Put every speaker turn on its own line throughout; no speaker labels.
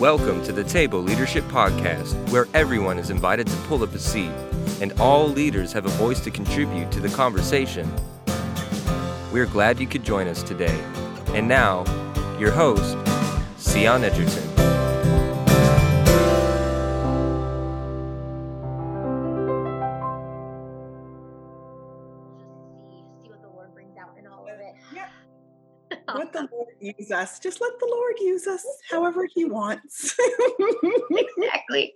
Welcome to the Table Leadership Podcast, where everyone is invited to pull up a seat and all leaders have a voice to contribute to the conversation. We're glad you could join us today. And now, your host, Sion Edgerton.
Use us. Just let the Lord use us however He wants.
exactly.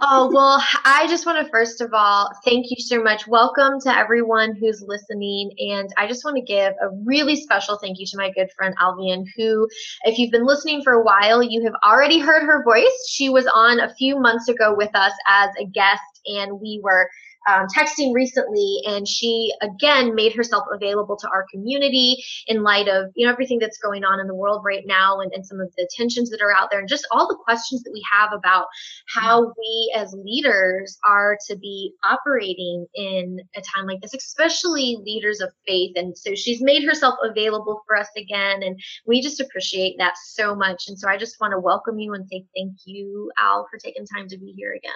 Oh, well, I just want to first of all thank you so much. Welcome to everyone who's listening. And I just want to give a really special thank you to my good friend Alvian, who, if you've been listening for a while, you have already heard her voice. She was on a few months ago with us as a guest, and we were um, texting recently, and she again made herself available to our community in light of you know everything that's going on in the world right now, and, and some of the tensions that are out there, and just all the questions that we have about how we as leaders are to be operating in a time like this, especially leaders of faith. And so she's made herself available for us again, and we just appreciate that so much. And so I just want to welcome you and say thank you, Al, for taking time to be here again.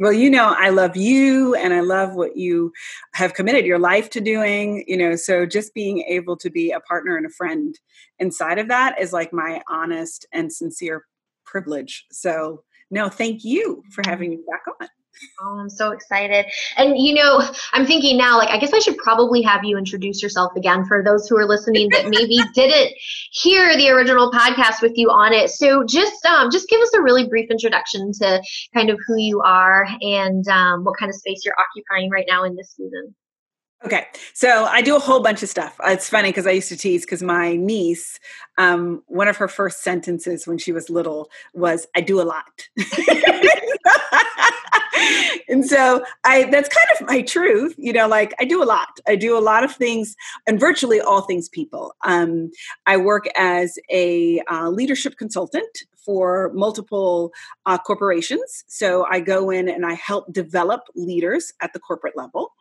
Well, you know, I love you and I love what you have committed your life to doing, you know, so just being able to be a partner and a friend inside of that is like my honest and sincere privilege. So, no, thank you for having me back on.
Oh, I'm so excited. And you know, I'm thinking now, like, I guess I should probably have you introduce yourself again for those who are listening that maybe didn't hear the original podcast with you on it. So just um, just give us a really brief introduction to kind of who you are and um, what kind of space you're occupying right now in this season.
Okay, so I do a whole bunch of stuff. It's funny because I used to tease because my niece, um, one of her first sentences when she was little was, "I do a lot." and so I that's kind of my truth, you know, like I do a lot. I do a lot of things and virtually all things people. Um, I work as a uh, leadership consultant for multiple uh, corporations. So I go in and I help develop leaders at the corporate level.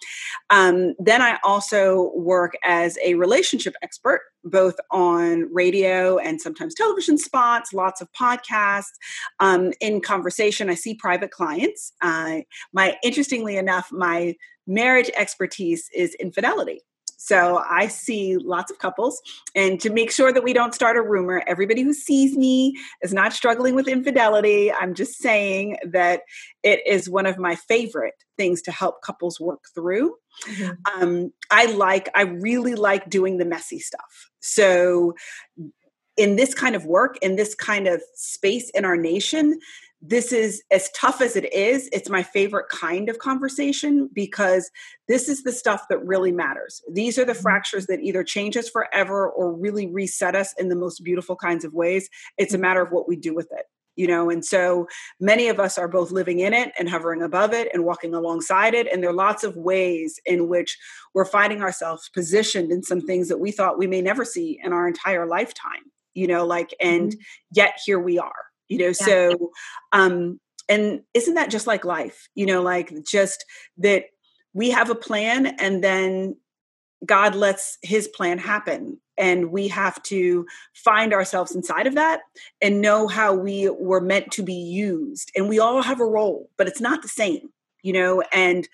Um, then I also work as a relationship expert, both on radio and sometimes television spots, lots of podcasts. Um, in conversation, I see private clients. Uh, my interestingly enough, my marriage expertise is infidelity. So I see lots of couples. And to make sure that we don't start a rumor, everybody who sees me is not struggling with infidelity. I'm just saying that it is one of my favorite things to help couples work through. Mm-hmm. Um, I like, I really like doing the messy stuff. So in this kind of work, in this kind of space in our nation, this is as tough as it is it's my favorite kind of conversation because this is the stuff that really matters these are the mm-hmm. fractures that either change us forever or really reset us in the most beautiful kinds of ways it's a mm-hmm. matter of what we do with it you know and so many of us are both living in it and hovering above it and walking alongside it and there are lots of ways in which we're finding ourselves positioned in some things that we thought we may never see in our entire lifetime you know like and mm-hmm. yet here we are you know yeah. so um and isn't that just like life you know like just that we have a plan and then god lets his plan happen and we have to find ourselves inside of that and know how we were meant to be used and we all have a role but it's not the same you know and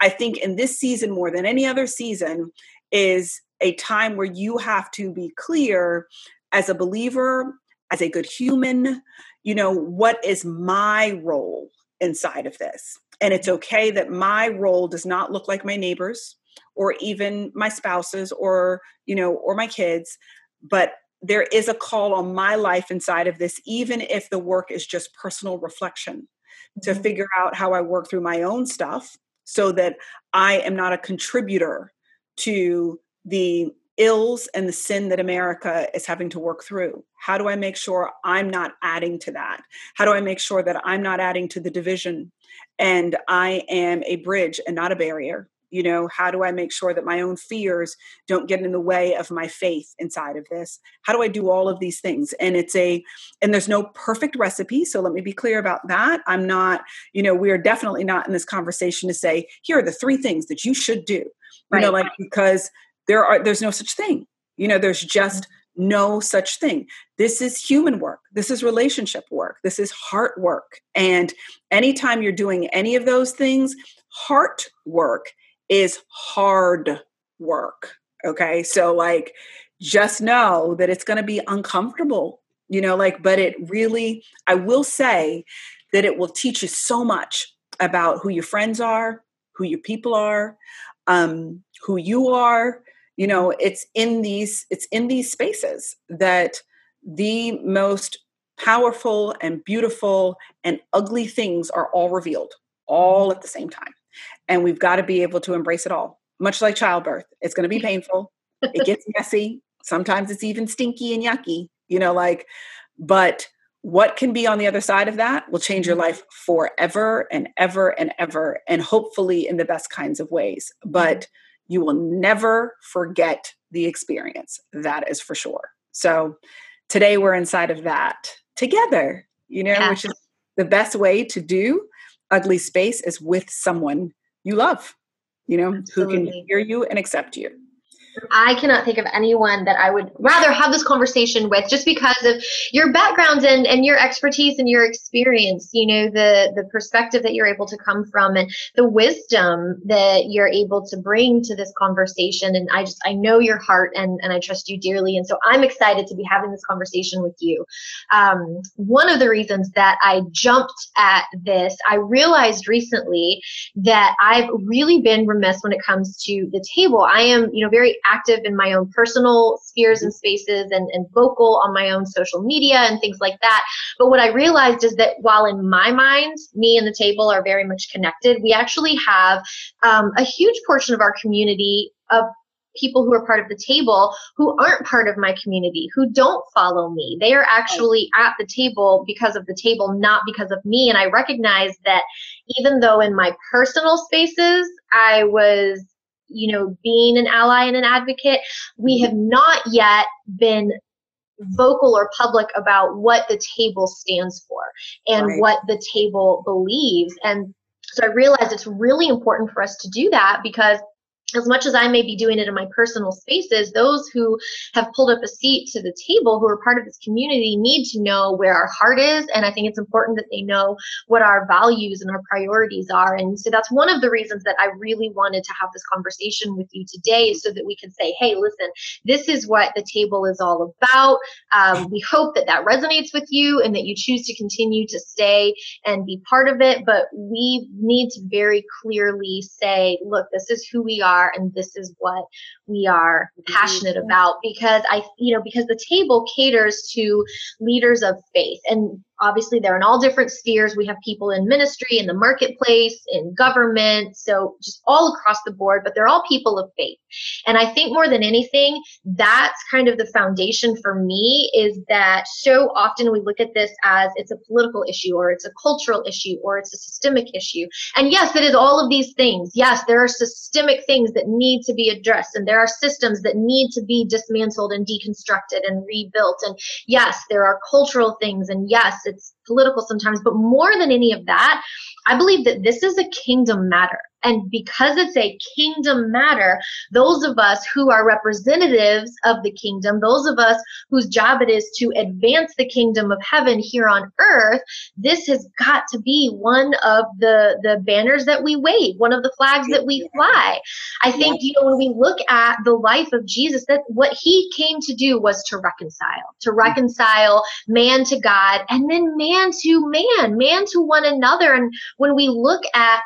i think in this season more than any other season is a time where you have to be clear as a believer as a good human you know, what is my role inside of this? And it's okay that my role does not look like my neighbors or even my spouses or, you know, or my kids, but there is a call on my life inside of this, even if the work is just personal reflection mm-hmm. to figure out how I work through my own stuff so that I am not a contributor to the ills and the sin that America is having to work through. How do I make sure I'm not adding to that? How do I make sure that I'm not adding to the division and I am a bridge and not a barrier? You know, how do I make sure that my own fears don't get in the way of my faith inside of this? How do I do all of these things? And it's a, and there's no perfect recipe. So let me be clear about that. I'm not, you know, we are definitely not in this conversation to say, here are the three things that you should do. You right. know, like because there are there's no such thing you know there's just no such thing. This is human work. This is relationship work. This is heart work. And anytime you're doing any of those things, heart work is hard work. Okay. So, like, just know that it's going to be uncomfortable, you know, like, but it really, I will say that it will teach you so much about who your friends are, who your people are, um, who you are. You know, it's in these, it's in these spaces that the most powerful and beautiful and ugly things are all revealed all at the same time. And we've got to be able to embrace it all, much like childbirth. It's going to be painful, it gets messy. Sometimes it's even stinky and yucky, you know, like, but what can be on the other side of that will change your mm-hmm. life forever and ever and ever, and hopefully in the best kinds of ways. But. You will never forget the experience. That is for sure. So today we're inside of that together, you know, yeah. which is the best way to do ugly space is with someone you love, you know, Absolutely. who can hear you and accept you.
I cannot think of anyone that I would rather have this conversation with just because of your background and, and your expertise and your experience, you know, the, the perspective that you're able to come from and the wisdom that you're able to bring to this conversation. And I just, I know your heart and, and I trust you dearly. And so I'm excited to be having this conversation with you. Um, one of the reasons that I jumped at this, I realized recently that I've really been remiss when it comes to the table. I am, you know, very active in my own personal spheres and spaces and, and vocal on my own social media and things like that. But what I realized is that while in my mind, me and the table are very much connected, we actually have um, a huge portion of our community of people who are part of the table who aren't part of my community, who don't follow me. They are actually at the table because of the table, not because of me. And I recognize that even though in my personal spaces I was you know, being an ally and an advocate, we mm-hmm. have not yet been vocal or public about what the table stands for and right. what the table believes. And so I realized it's really important for us to do that because as much as I may be doing it in my personal spaces, those who have pulled up a seat to the table, who are part of this community, need to know where our heart is. And I think it's important that they know what our values and our priorities are. And so that's one of the reasons that I really wanted to have this conversation with you today, so that we can say, hey, listen, this is what the table is all about. Um, we hope that that resonates with you and that you choose to continue to stay and be part of it. But we need to very clearly say, look, this is who we are are and this is what we are passionate about because I you know because the table caters to leaders of faith. And obviously they're in all different spheres. We have people in ministry in the marketplace in government so just all across the board but they're all people of faith. And i think more than anything that's kind of the foundation for me is that so often we look at this as it's a political issue or it's a cultural issue or it's a systemic issue. And yes it is all of these things. Yes there are systemic things that need to be addressed and there are systems that need to be dismantled and deconstructed and rebuilt. And yes there are cultural things. And yes it's political sometimes, but more than any of that, I believe that this is a kingdom matter. And because it's a kingdom matter, those of us who are representatives of the kingdom, those of us whose job it is to advance the kingdom of heaven here on earth, this has got to be one of the, the banners that we wave, one of the flags that we fly. I think, you know, when we look at the life of Jesus, that what he came to do was to reconcile, to reconcile man to God and then man to man, man to one another. And when we look at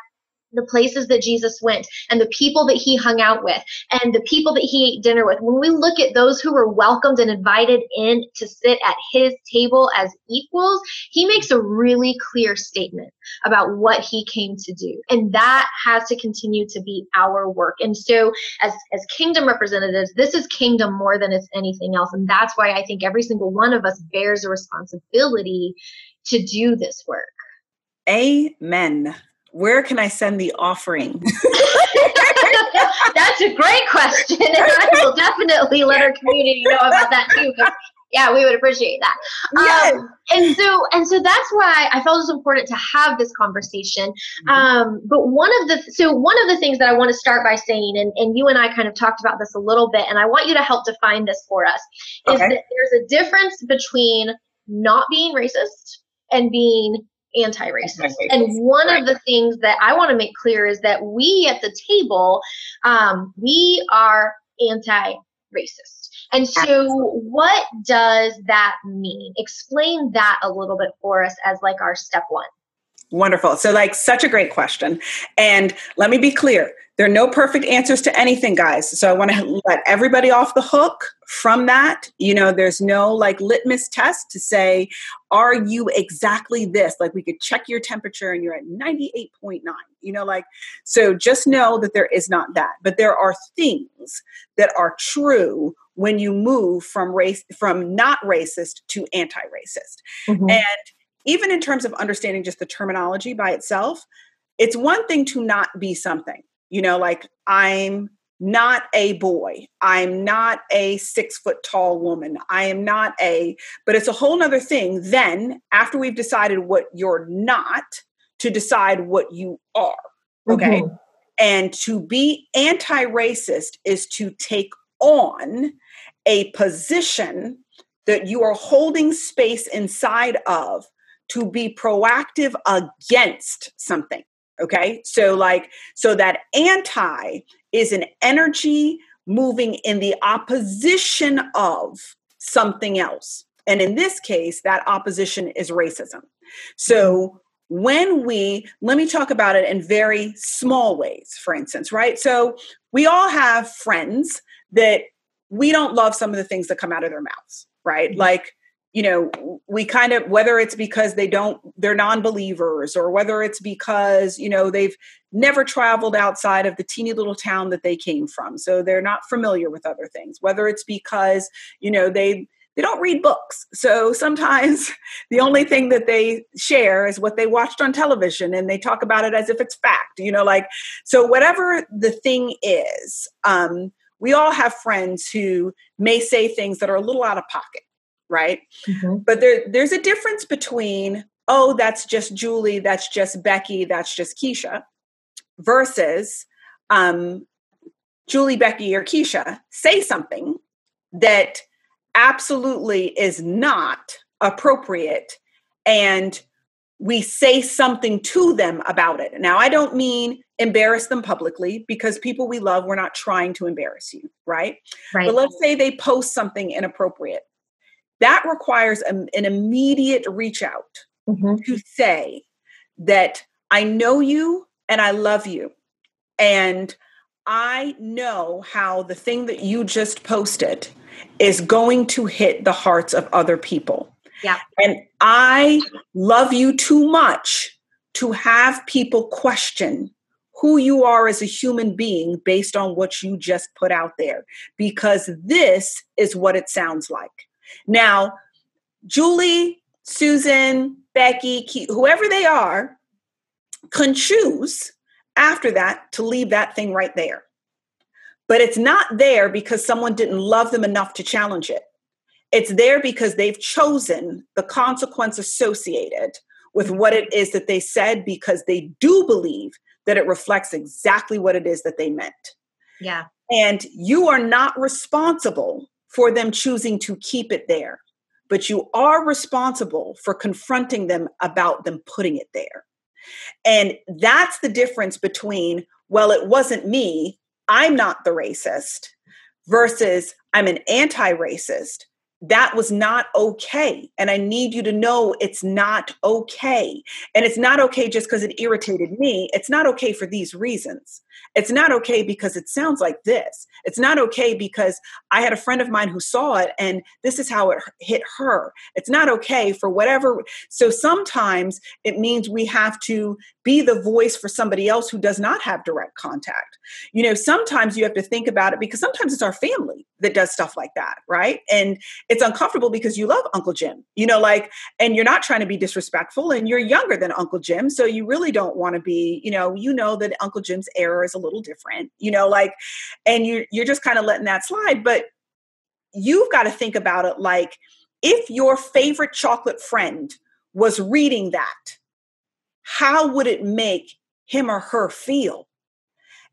the places that Jesus went and the people that he hung out with and the people that he ate dinner with, when we look at those who were welcomed and invited in to sit at his table as equals, he makes a really clear statement about what he came to do. And that has to continue to be our work. And so as, as kingdom representatives, this is kingdom more than it's anything else. And that's why I think every single one of us bears a responsibility to do this work.
Amen where can I send the offering?
That's a great question. And I will definitely let our community know about that too. Yeah, we would appreciate that.
Yes.
Um, and so and so that's why I felt it was important to have this conversation.
Mm-hmm.
Um, but one of the so one of the things that I want to start by saying, and, and you and I kind of talked about this a little bit, and I want you to help define this for us, is
Okay.
that there's a difference between not being racist and being anti-racist.
Anti-racist,
And one
right.
of the things that I want to make clear is that we at the table, um, we are anti-racist. And so what does that mean? Explain that a little bit for us as like our step one.
Wonderful. So, like, such a great question. And let me be clear there are no perfect answers to anything, guys. So, I want to let everybody off the hook from that. You know, there's no like litmus test to say, are you exactly this? Like, we could check your temperature and you're at 98.9. You know, like, so just know that there is not that. But there are things that are true when you move from race, from not racist to anti racist. Mm-hmm. And even in terms of understanding just the terminology by itself, it's one thing to not be something. You know, like I'm not a boy. I'm not a six foot tall woman. I am not a, but it's a whole nother thing then after we've decided what you're not to decide what you are. Okay.
Mhm.
And to be anti racist is to take on a position that you are holding space inside of to be proactive against something. Okay. So, like, so that anti is an energy moving in the opposition of something else. And in this case, that opposition is racism. So, when we, let me talk about it in very small ways, for instance, right? So, we all have friends that we don't love some of the things that come out of their mouths, right? Mm-hmm. Like, you know, we kind of, whether it's because they don't, they're non believers, or whether it's because, you know, they've never traveled outside of the teeny little town that they came from. So they're not familiar with other things, whether it's because, you know, they, they don't read books. So sometimes the only thing that they share is what they watched on television and they talk about it as if it's fact, you know, like, so whatever the thing is, um, we all have friends who may say things that are a little out of pocket, right?
Mhm.
But there, there's a difference between, oh, that's just Julie, that's just Becky, that's just Keisha, versus um, Julie, Becky, or Keisha say something that absolutely is not appropriate and we say something to them about it. Now, I don't mean embarrass them publicly because people we love, we're not trying to embarrass you, right?
Right.
But let's say they post something inappropriate. That requires an, an immediate reach out
Mhm.
to say that I know you and I love you. And I know how the thing that you just posted is going to hit the hearts of other people.
Yeah.
And I love you too much to have people question who you are as a human being based on what you just put out there, because this is what it sounds like. Now, Julie, Susan, Becky, whoever they are, can choose after that to leave that thing right there. But it's not there because someone didn't love them enough to challenge it. It's there because they've chosen the consequence associated with what it is that they said because they do believe that it reflects exactly what it is that they meant.
Yeah.
And you are not responsible for them choosing to keep it there, but you are responsible for confronting them about them putting it there. And that's the difference between, well, it wasn't me, I'm not the racist, versus I'm an anti racist. That was not okay. And I need you to know it's not okay. And it's not okay just because it irritated me. It's not okay for these reasons. It's not okay because it sounds like this. It's not okay because I had a friend of mine who saw it and this is how it hit her. It's not okay for whatever. So sometimes it means we have to be the voice for somebody else who does not have direct contact. You know, sometimes you have to think about it because sometimes it's our family that does stuff like that, right? And it's uncomfortable because you love Uncle Jim, you know, like, and you're not trying to be disrespectful and you're younger than Uncle Jim. So you really don't want to be, you know, you know that Uncle Jim's error is a little different, you know, like, and you, you're just kind of letting that slide. But you've got to think about it like, if your favorite chocolate friend was reading that, how would it make him or her feel?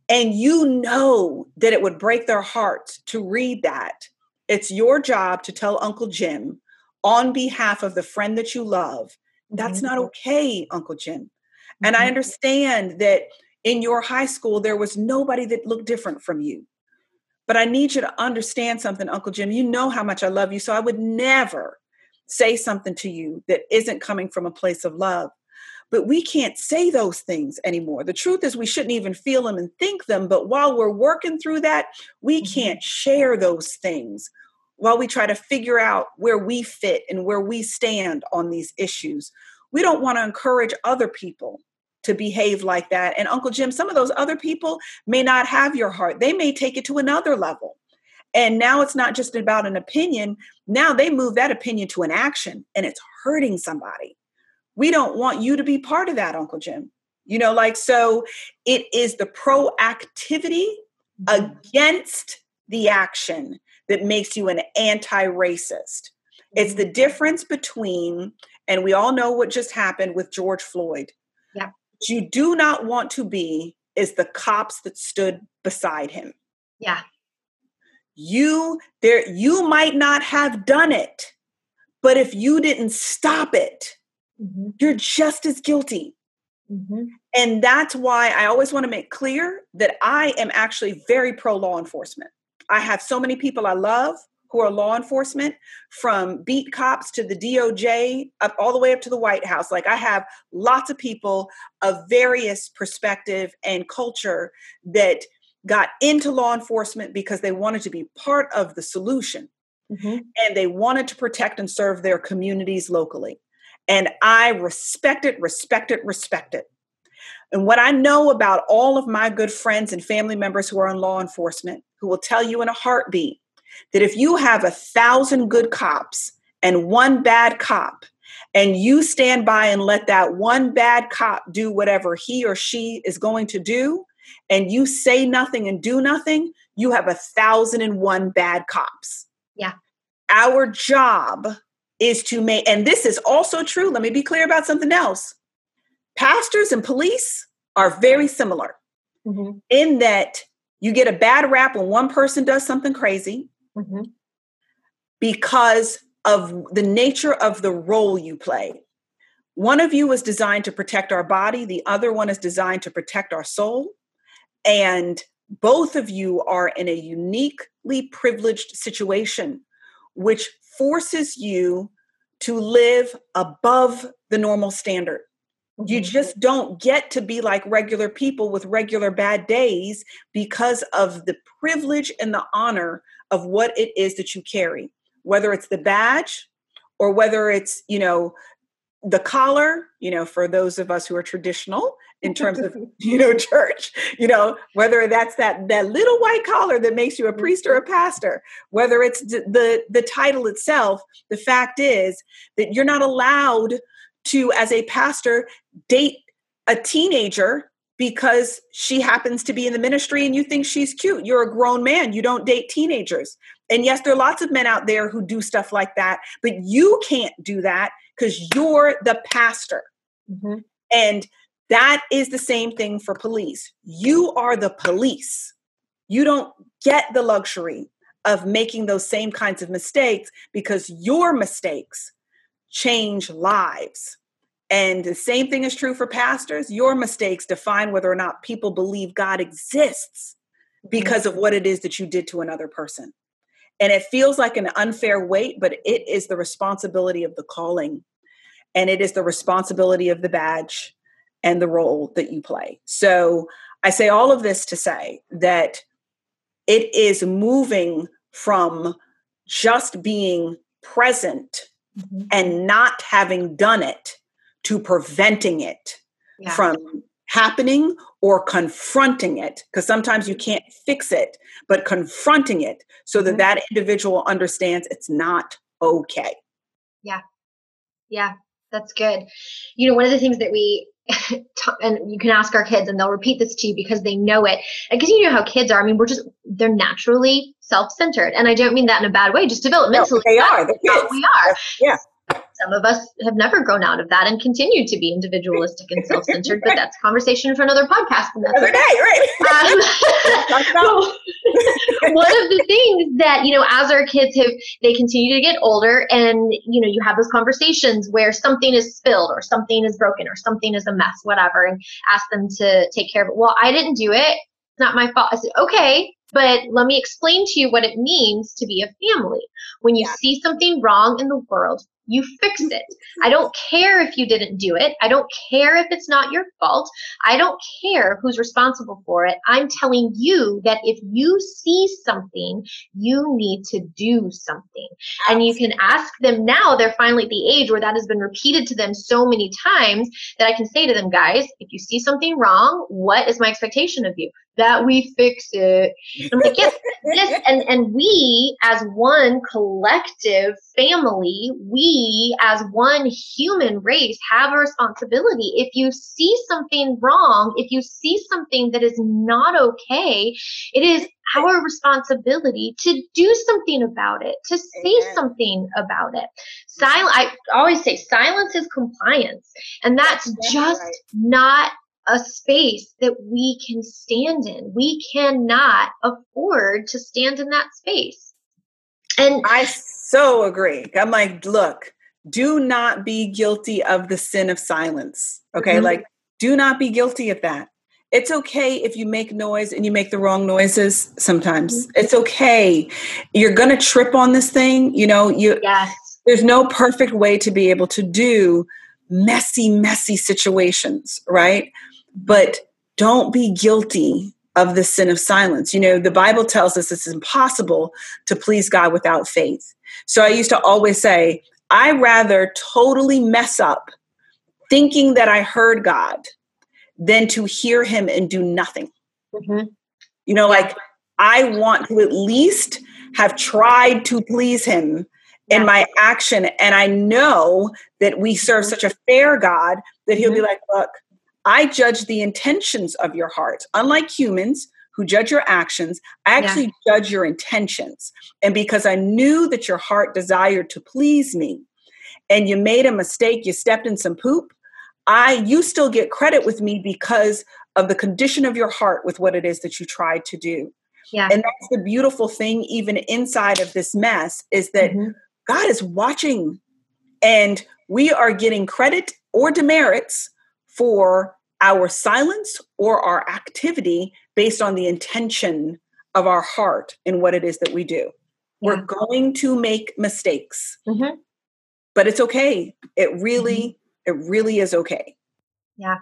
And you know that it would break their hearts to read that. It's your job to tell Uncle Jim on behalf of the friend that you love, that's mm-hmm. not okay, Uncle Jim. And mm-hmm. I understand that in your high school, there was nobody that looked different from you. But I need you to understand something, Uncle Jim. You know how much I love you. So I would never say something to you that isn't coming from a place of love. But we can't say those things anymore. The truth is, we shouldn't even feel them and think them. But while we're working through that, we mm-hmm. can't share those things while we try to figure out where we fit and where we stand on these issues. We don't want to encourage other people to behave like that. And Uncle Jim, some of those other people may not have your heart, they may take it to another level. And now it's not just about an opinion. Now they move that opinion to an action and it's hurting somebody. We don't want you to be part of that, Uncle Jim. You know, like, so it is the proactivity mm-hmm. against the action that makes you an anti racist. It's the mm-hmm. difference between, and we all know what just happened with George Floyd.
Yeah.
What you do not want to be is the cops that stood beside him.
Yeah.
You there you might not have done it, but if you didn't stop it, mm-hmm. you're just as guilty. Mm-hmm. And that's why I always want to make clear that I am actually very pro law enforcement. I have so many people I love who are law enforcement, from beat cops to the DOJ, up all the way up to the White House. Like I have lots of people of various perspective and culture that got into law enforcement because they wanted to be part of the solution. Mm-hmm. And they wanted to protect and serve their communities locally. And I respect it, respect it, respect it. And what I know about all of my good friends and family members who are in law enforcement, who will tell you in a heartbeat that if you have a thousand good cops and one bad cop, and you stand by and let that one bad cop do whatever he or she is going to do, and you say nothing and do nothing, you have a thousand and one bad cops.
Yeah.
Our job is to make, and this is also true. Let me be clear about something else. Pastors and police are very similar mm-hmm. in that you get a bad rap when one person does something crazy mm-hmm. because of the nature of the role you play. One of you is designed to protect our body, the other one is designed to protect our soul. And both of you are in a uniquely privileged situation, which forces you to live above the normal standard. You mm-hmm. just don't get to be like regular people with regular bad days because of the privilege and the honor of what it is that you carry, whether it's the badge or whether it's, you know, the collar, you know, for those of us who are traditional in terms of, you know, church, you know, whether that's that that little white collar that makes you a priest or a mm-hmm. pastor, whether it's the the, the title itself, the fact is that you're not allowed to, as a pastor, date a teenager because she happens to be in the ministry and you think she's cute. You're a grown man, you don't date teenagers. And yes, there are lots of men out there who do stuff like that, but you can't do that because you're the pastor. Mm-hmm. And that is the same thing for police. You are the police. You don't get the luxury of making those same kinds of mistakes because your mistakes change lives. And the same thing is true for pastors. Your mistakes define whether or not people believe God exists because of what it is that you did to another person. And it feels like an unfair weight, but it is the responsibility of the calling and it is the responsibility of the badge and the role that you play. So I say all of this to say that it is moving from just being present mm-hmm. and not having done it to preventing it yeah. from happening or confronting it because sometimes you can't fix it but confronting it so that mm-hmm. that individual understands it's not okay
yeah yeah that's good you know one of the things that we and you can ask our kids and they'll repeat this to you because they know it. Because you know how kids are. I mean we're just they're naturally self-centered and i don't mean that in a bad way just developmentally.
no, they are. Kids.
we are.
Yeah
some of us have never grown out of that and continue to be individualistic and self-centered, but that's conversation for another podcast.
And that's day, right?
Um, one of the things that you know, as our kids have, they continue to get older, and you know, you have those conversations where something is spilled or something is broken or something is a mess, whatever, and ask them to take care of it. Well, I didn't do it. It's not my fault. I said, okay, but let me explain to you what it means to be a family. When you yeah. see something wrong in the world, you fix mm-hmm. it. I don't care if you didn't do it. I don't care if it's not your fault. I don't care who's responsible for it. I'm telling you that if you see something, you need to do something. And you can ask them now, they're finally at the age where that has been repeated to them so many times that I can say to them, guys, if you see something wrong, what is my expectation of you? That we fix it. I'm like, yes, this, and, and we as one collective family, we as one human race have a responsibility. If you see something wrong, if you see something that is not okay, it is our responsibility to do something about it, to say Amen. something about it. Silence, I always say silence is compliance. And that's, that's just right. not a space that we can stand in. We cannot afford to stand in that space. And
I so agree. I'm like, look, do not be guilty of the sin of silence. Okay. Mm-hmm. Like, do not be guilty of that. It's okay if you make noise and you make the wrong noises sometimes. Mm-hmm. It's okay. You're going to trip on this thing. You know, you,
yes.
there's no perfect way to be able to do messy, messy situations, right? But don't be guilty of the sin of silence. You know, the Bible tells us it's impossible to please God without faith. So I used to always say, I rather totally mess up thinking that I heard God than to hear him and do nothing. Mm-hmm. You know, like I want to at least have tried to please him in my action. And I know that we serve mm-hmm. such a fair God that he'll mm-hmm. be like, look, I judge the intentions of your heart. Unlike humans who judge your actions, I actually yeah. judge your intentions. And because I knew that your heart desired to please me and you made a mistake, you stepped in some poop, I you still get credit with me because of the condition of your heart with what it is that you tried to do.
Yeah.
And that's the beautiful thing even inside of this mess is that mm-hmm. God is watching and we are getting credit or demerits for our silence or our activity based on the intention of our heart and what it is that we do. Yeah. We're going to make mistakes, mm-hmm. but it's okay. It really, mm-hmm. it really is okay.
Yeah.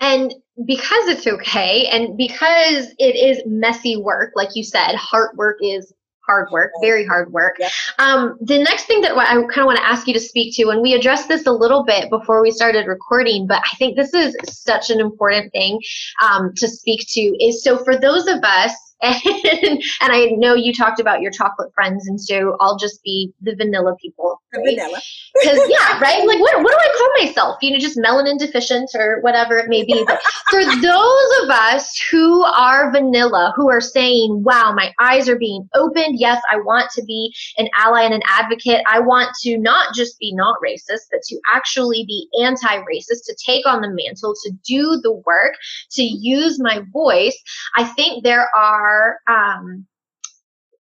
And because it's okay, and because it is messy work, like you said, heart work is hard work, very hard work. Um, the next thing that I kind of want to ask you to speak to, and we addressed this a little bit before we started recording, but I think this is such an important thing um, to speak to is so for those of us and, and I know you talked about your chocolate friends, and so I'll just be the vanilla people.
Right? vanilla.
Because yeah, right. Like what? What do I call myself? You know, just melanin deficient or whatever it may be. But for those of us who are vanilla, who are saying, "Wow, my eyes are being opened. Yes, I want to be an ally and an advocate. I want to not just be not racist, but to actually be anti-racist, to take on the mantle, to do the work, to use my voice." I think there are are um,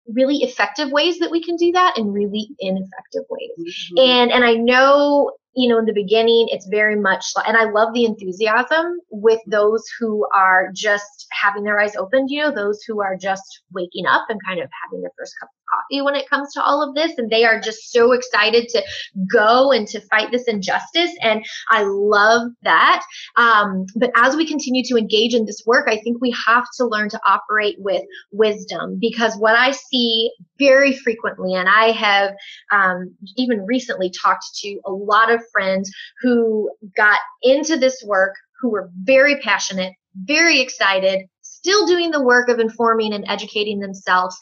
really effective ways that we can do that and really ineffective ways. Mm-hmm. And and I know you know in the beginning it's very much and I love the enthusiasm with those who are just having their eyes opened, you know, those who are just waking up and kind of having their first cup coffee when it comes to all of this. And they are just so excited to go and to fight this injustice. And I love that. Um, but as we continue to engage in this work, I think we have to learn to operate with wisdom because what I see very frequently, and I have um, even recently talked to a lot of friends who got into this work who were very passionate, very excited, still doing the work of informing and educating themselves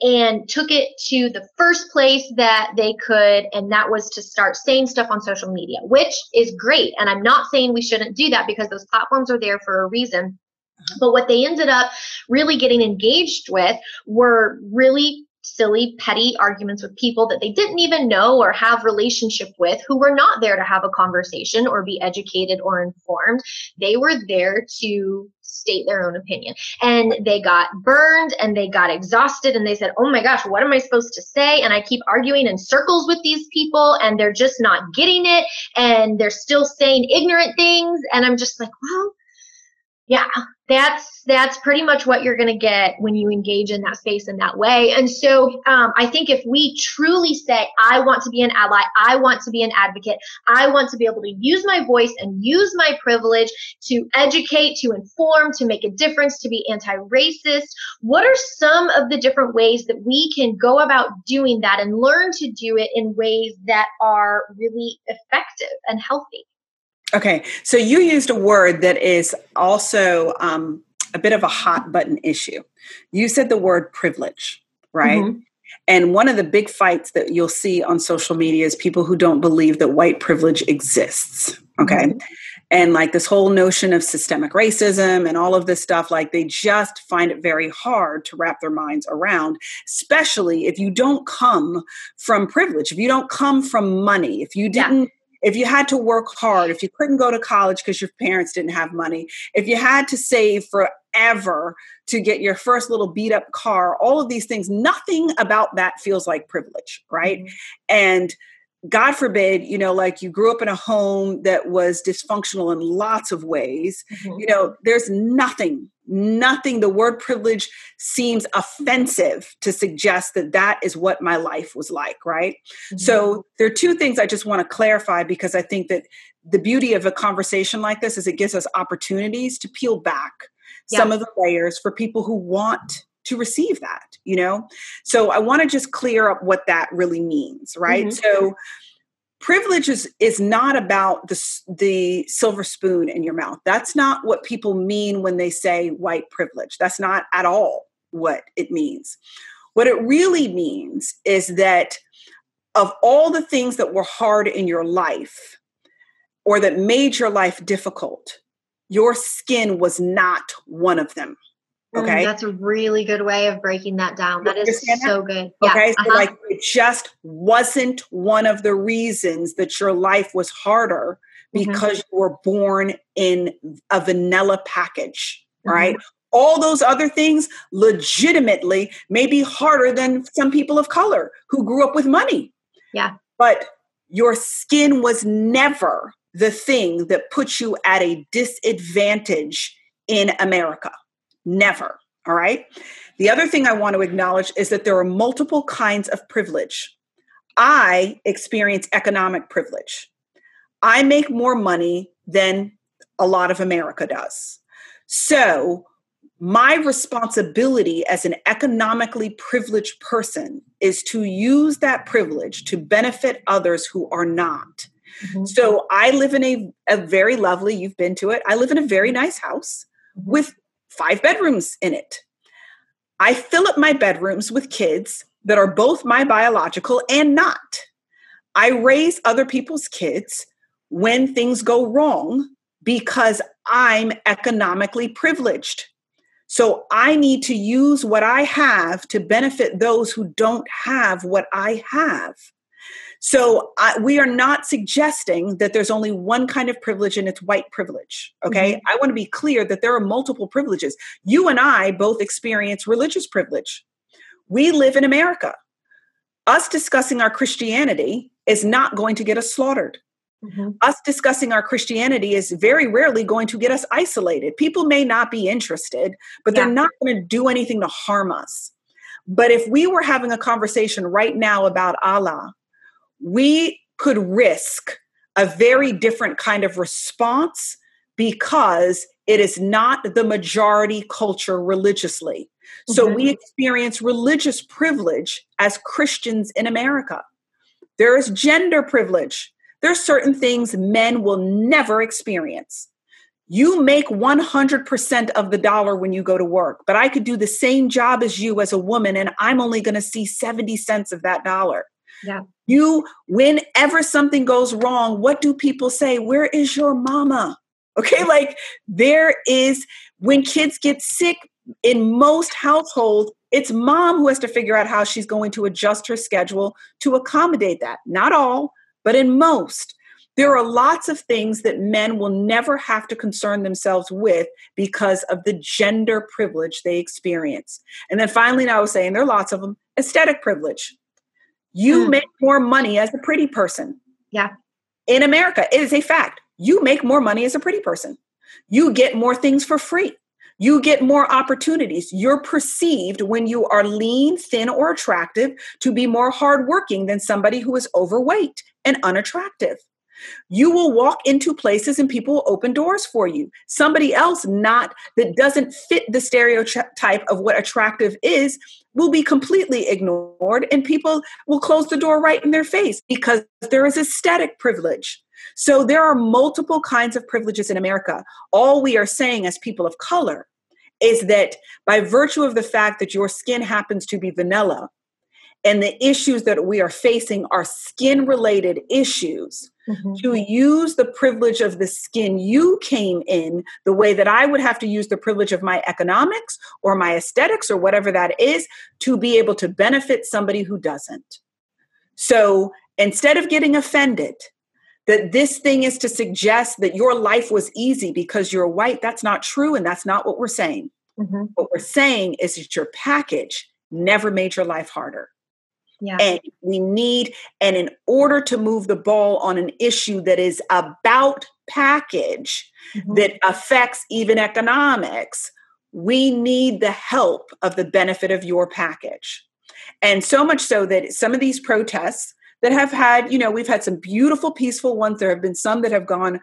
and took it to the first place that they could and that was to start saying stuff on social media which is great and i'm not saying we shouldn't do that because those platforms are there for a reason uh-huh. but what they ended up really getting engaged with were really silly, petty arguments with people that they didn't even know or have relationship with who were not there to have a conversation or be educated or informed. They were there to state their own opinion. And they got burned and they got exhausted and they said, "Oh my gosh, what am I supposed to say?" And I keep arguing in circles with these people and they're just not getting it and they're still saying ignorant things and I'm just like, "Well, yeah that's that's pretty much what you're going to get when you engage in that space in that way. And so um, i think if we truly say i want to be an ally. I want to be an advocate. I want to be able to use my voice and use my privilege to educate to inform to make a difference to be anti-racist what are some of the different ways that we can go about doing that and learn to do it in ways that are really effective and healthy
Okay, so you used a word that is also um, a bit of a hot button issue. You said the word privilege, right? Mm-hmm. And one of the big fights that you'll see on social media is people who don't believe that white privilege exists. Okay. Mm-hmm. And like this whole notion of systemic racism and all of this stuff, like they just find it very hard to wrap their minds around, especially if you don't come from privilege, if you don't come from money, if you didn't. Yeah if you had to work hard, if you couldn't go to college because your parents didn't have money, if you had to save forever to get your first little beat up car, all of these things, nothing about that feels like privilege, right? Mm-hmm. And God forbid, you know, like you grew up in a home that was dysfunctional in lots of ways, mm-hmm. you know, there's nothing, nothing, the word privilege seems offensive to suggest that that is what my life was like, right? Mm-hmm. So there are two things I just want to clarify because I think that the beauty of a conversation like this is it gives us opportunities to peel back yeah. some of the layers for people who want to receive that you know? So i want to just clear up what that really means right? Mm-hmm. so privilege is is not about the the silver spoon in your mouth. That's not what people mean when they say white privilege. That's not at all what it means. What it really means is that of all the things that were hard in your life or that made your life difficult your skin was not one of them
okay. Mm, that's a really good way of breaking that down. That is so that? good.
Yeah. Okay. So uh-huh. like it just wasn't one of the reasons that your life was harder mm-hmm. because mm-hmm. you were born in a vanilla package, mm-hmm. right? All those other things legitimately may be harder than some people of color who grew up with money.
Yeah.
But your skin was never the thing that puts you at a disadvantage in America. Never. All right. The other thing I want to acknowledge is that there are multiple kinds of privilege. I experience economic privilege. I make more money than a lot of America does. So, my responsibility as an economically privileged person is to use that privilege to benefit others who are not. Mm-hmm. So, I live in a, a very lovely, you've been to it, I live in a very nice house mm-hmm. with five bedrooms in it. I fill up my bedrooms with kids that are both my biological and not. I raise other people's kids when things go wrong because I'm economically privileged. So I need to use what I have to benefit those who don't have what I have. So I, we are not suggesting that there's only one kind of privilege and it's white privilege. Okay. Mm-hmm. I want to be clear that there are multiple privileges. You and I both experience religious privilege. We live in America. Us discussing our Christianity is not going to get us slaughtered. Mm-hmm. Us discussing our Christianity is very rarely going to get us isolated. People may not be interested, but yeah. they're not going to do anything to harm us. But if we were having a conversation right now about Allah, we could risk a very different kind of response because it is not the majority culture religiously. So mm-hmm. we experience religious privilege as Christians in America. There is gender privilege. There are certain things men will never experience. you make 100% of the dollar when you go to work, but I could do the same job as you as a woman and I'm only going to see 70 cents of that dollar.
Yeah.
You, whenever something goes wrong, what do people say? Where is your mama? Okay, like there is, when kids get sick, in most households, it's mom who has to figure out how she's going to adjust her schedule to accommodate that. Not all, but in most. There are lots of things that men will never have to concern themselves with because of the gender privilege they experience. And then finally, I was saying there are lots of them aesthetic privilege. You mm. make more money as a pretty person.
Yeah.
In America, it is a fact. You make more money as a pretty person. You get more things for free. You get more opportunities. You're perceived when you are lean, thin, or attractive to be more hardworking than somebody who is overweight and unattractive. You will walk into places and people will open doors for you. Somebody else not that doesn't fit the stereotype of what attractive is will be completely ignored and people will close the door right in their face because there is aesthetic privilege. So there are multiple kinds of privileges in America. All we are saying as people of color is that by virtue of the fact that your skin happens to be vanilla and the issues that we are facing are skin related issues, mm-hmm. to use the privilege of the skin you came in the way that I would have to use the privilege of my economics or my aesthetics or whatever that is to be able to benefit somebody who doesn't. So instead of getting offended, that this thing is to suggest that your life was easy because you're white. That's not true, and that's not what we're saying. Mm-hmm. What we're saying is that your package never made your life harder.
Yeah.
And we need, and in order to move the ball on an issue that is about package mm-hmm. that affects even economics, we need the help of the benefit of your package. And so much so that some of these protests that have had, you know, we've had some beautiful, peaceful ones. There have been some that have gone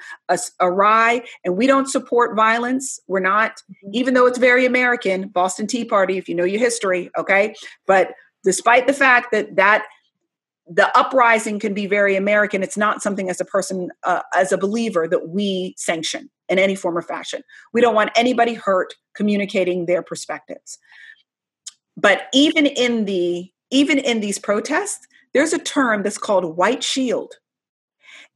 awry, and we don't support violence. We're not, mm-hmm. even though it's very American, Boston Tea Party, if you know your history, okay? But despite the fact that that the uprising can be very American, it's not something as a person, uh, as a believer, that we sanction in any form or fashion. We don't want anybody hurt communicating their perspectives. But even in the even in these protests, there's a term that's called white shield.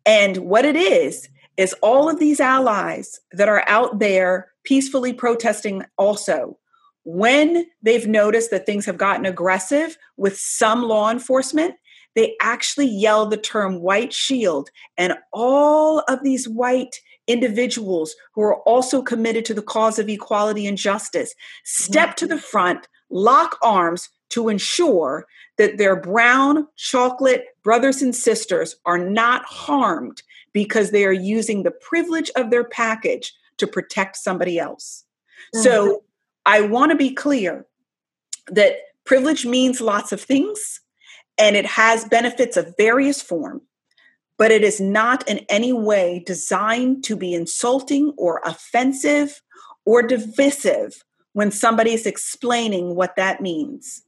And what it is, is all of these allies that are out there peacefully protesting also, when they've noticed that things have gotten aggressive with some law enforcement, they actually yell the term white shield. And all of these white individuals who are also committed to the cause of equality and justice step to the front, lock arms to ensure that their brown chocolate brothers and sisters are not harmed because they are using the privilege of their package to protect somebody else. Mm-hmm. So I want to be clear that privilege means lots of things and it has benefits of various form but it is not in any way designed to be insulting or offensive or divisive when somebody is explaining what that means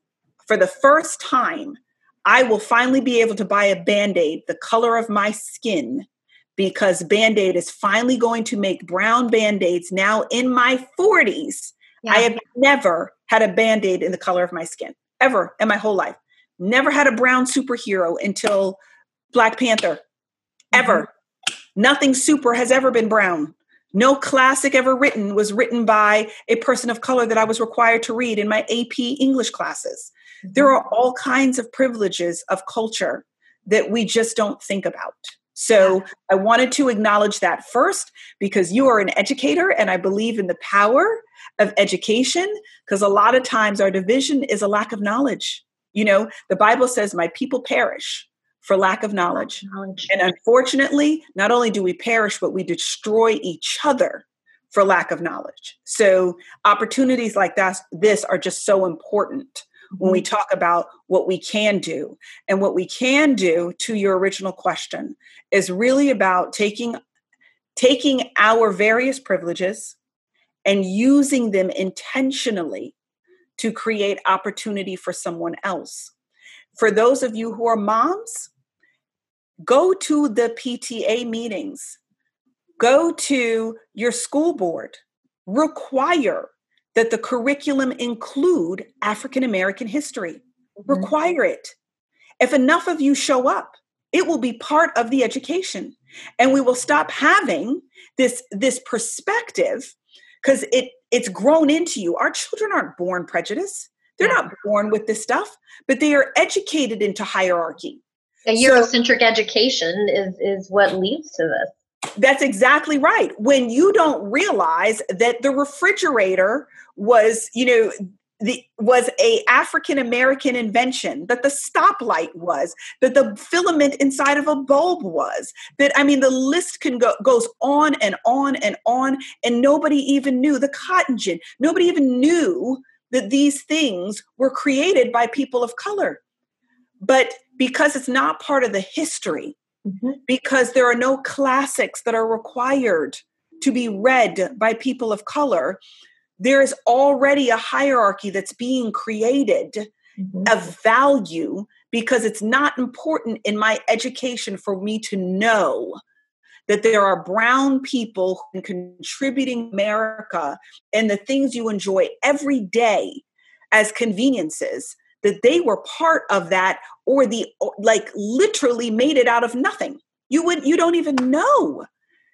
for the first time, I will finally be able to buy a band aid the color of my skin because band aid is finally going to make brown band aids now in my 40s. Yeah. I have never had a band aid in the color of my skin, ever in my whole life. Never had a brown superhero until Black Panther, ever. Mm-hmm. Nothing super has ever been brown. No classic ever written was written by a person of color that I was required to read in my AP English classes. There are all kinds of privileges of culture that we just don't think about. So I wanted to acknowledge that first because you are an educator and I believe in the power of education because a lot of times our division is a lack of knowledge. You know, the Bible says, My people perish for lack of knowledge. knowledge. And unfortunately, not only do we perish, but we destroy each other for lack of knowledge. So opportunities like that, this are just so important when we mm-hmm. talk about what we can do. And what we can do to your original question is really about taking taking our various privileges and using them intentionally to create opportunity for someone else. For those of you who are moms, go to the PTA meetings. Go to your school board, require that the curriculum include African American history. Mm-hmm. Require it. If enough of you show up, it will be part of the education. And we will stop having this, this perspective because it it's grown into you. Our children aren't born prejudiced. They're yeah. not born with this stuff, but they are educated into hierarchy.
A Eurocentric so, education is is what leads to this.
That's exactly right. When you don't realize that the refrigerator was, you know, the was a African American invention that the stoplight was that the filament inside of a bulb was that I mean the list can go goes on and on and on and nobody even knew the cotton gin nobody even knew that these things were created by people of color but because it's not part of the history mm-hmm. because there are no classics that are required to be read by people of color there is already a hierarchy that's being created mm-hmm. of value because it's not important in my education for me to know that there are brown people in contributing America and the things you enjoy every day as conveniences that they were part of that or the like literally made it out of nothing you would you don't even know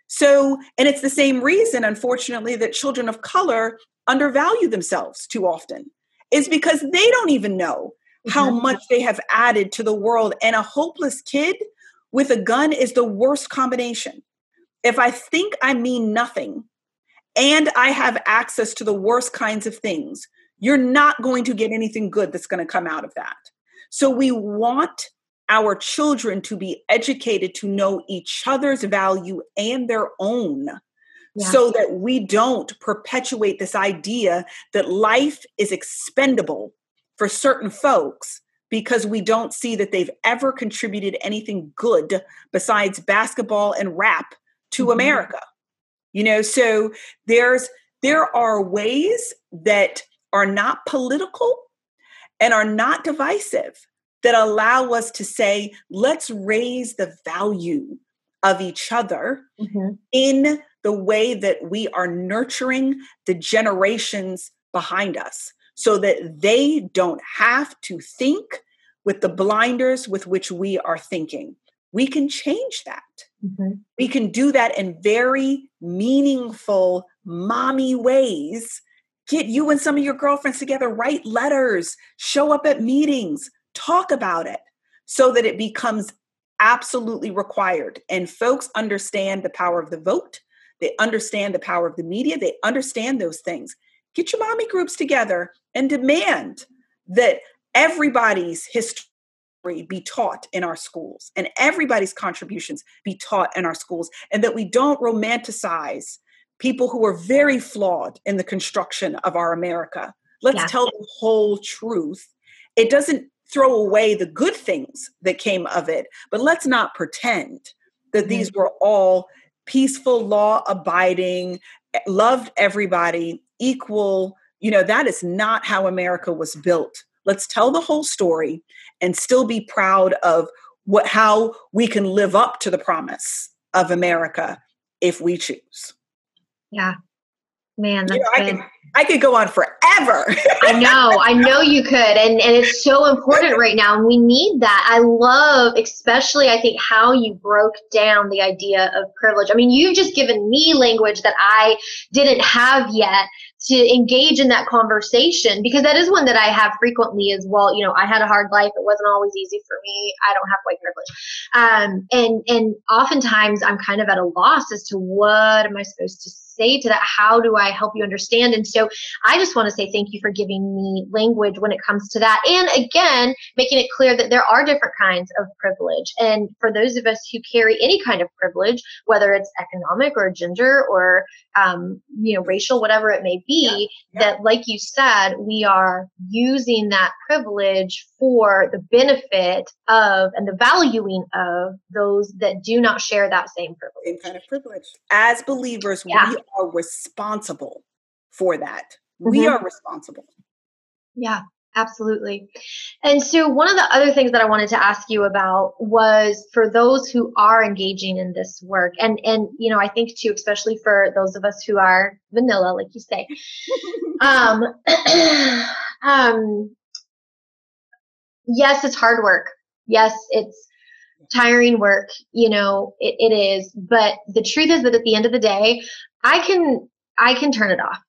so and it's the same reason unfortunately that children of color undervalue themselves too often is because they don't even know how mm-hmm. much they have added to the world. And a hopeless kid with a gun is the worst combination. If I think I mean nothing and I have access to the worst kinds of things, you're not going to get anything good that's going to come out of that. So we want our children to be educated to know each other's value and their own yeah. so that we don't perpetuate this idea that life is expendable for certain folks because we don't see that they've ever contributed anything good besides basketball and rap to mm-hmm. America. You know, so there's there are ways that are not political and are not divisive that allow us to say, let's raise the value of each other mm-hmm. in the way that we are nurturing the generations behind us so that they don't have to think with the blinders with which we are thinking. We can change that. Mm-hmm. We can do that in very meaningful, mommy ways. Get you and some of your girlfriends together, write letters, show up at meetings, talk about it so that it becomes absolutely required. And folks understand the power of the vote. They understand the power of the media. They understand those things. Get your mommy groups together and demand that everybody's history be taught in our schools and everybody's contributions be taught in our schools and that we don't romanticize people who are very flawed in the construction of our America. Let's yeah. tell the whole truth. It doesn't throw away the good things that came of it, but let's not pretend that mm-hmm. these were all peaceful, law abiding, loved everybody, equal. You know, that is not how America was built. Let's tell the whole story and still be proud of what how we can live up to the promise of America if we choose.
Yeah. Man, that's you know,
I could, I could go on forever.
I know, I know you could. And, and it's so important right now. And we need that. I love, especially, I think, how you broke down the idea of privilege. I mean, you've just given me language that I didn't have yet to engage in that conversation because that is one that I have frequently as well. You know, I had a hard life. It wasn't always easy for me. I don't have white privilege. Um, and, and oftentimes I'm kind of at a loss as to what am I supposed to say to that? How do I help you understand? And so I just want to say thank you for giving me language when it comes to that. And again, making it clear that there are different kinds of privilege. And for those of us who carry any kind of privilege, whether it's economic or gender or, um, you know, racial, whatever it may be, yeah. Yeah. that, like you said, we are using that privilege for the benefit of and the valuing of those that do not share that same privilege.
Same kind of privilege. As believers, yeah. we are responsible for that. Mm-hmm. We are responsible.
Yeah. Absolutely. And so, one of the other things that I wanted to ask you about was for those who are engaging in this work, and and you know, I think too, especially for those of us who are vanilla, like you say, um, um, yes, it's hard work. Yes, it's tiring work. You know, it, it is. But the truth is that at the end of the day, I can I can turn it off.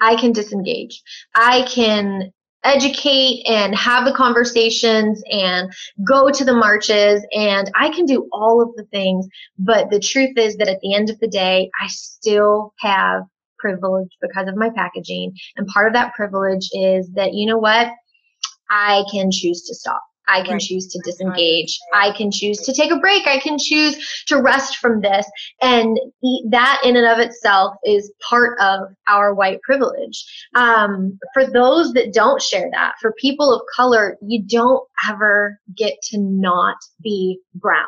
I can disengage. I can educate and have the conversations and go to the marches and I can do all of the things. But the truth is that at the end of the day, I still have privilege because of my packaging. And part of that privilege is that, you know what? I can choose to stop. I can right. choose to disengage. I can choose to take a break. I can choose to rest from this. And that, in and of itself, is part of our white privilege. Um, for those that don't share that, for people of color, you don't ever get to not be brown.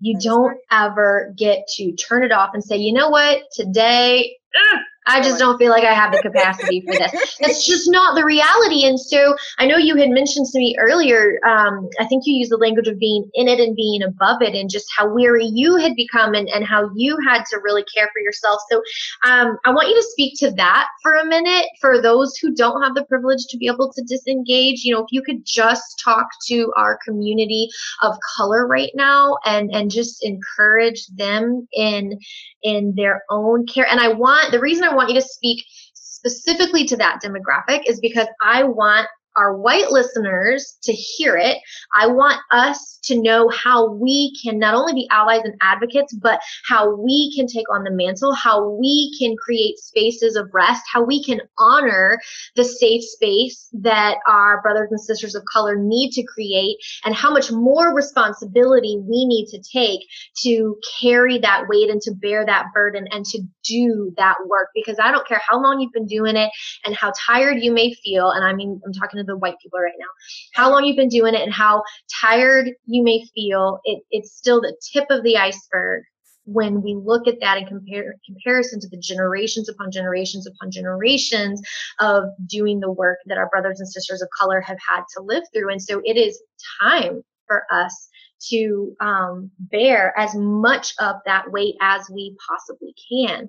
You don't ever get to turn it off and say, you know what, today, ugh, I just don't feel like I have the capacity for this. That's just not the reality. And so I know you had mentioned to me earlier, um, I think you used the language of being in it and being above it and just how weary you had become and, and how you had to really care for yourself. So um, I want you to speak to that for a minute for those who don't have the privilege to be able to disengage. You know, if you could just talk to our community of color right now and, and just encourage them in in their own care. And I want the reason I want you to speak specifically to that demographic is because I want our white listeners to hear it. I want us to know how we can not only be allies and advocates, but how we can take on the mantle, how we can create spaces of rest, how we can honor the safe space that our brothers and sisters of color need to create, and how much more responsibility we need to take to carry that weight and to bear that burden and to do that work. Because I don't care how long you've been doing it and how tired you may feel, and I mean, I'm talking to the white people right now, how long you've been doing it and how tired you may feel, it, it's still the tip of the iceberg when we look at that in compare, comparison to the generations upon generations upon generations of doing the work that our brothers and sisters of color have had to live through. And so it is time for us to um, bear as much of that weight as we possibly can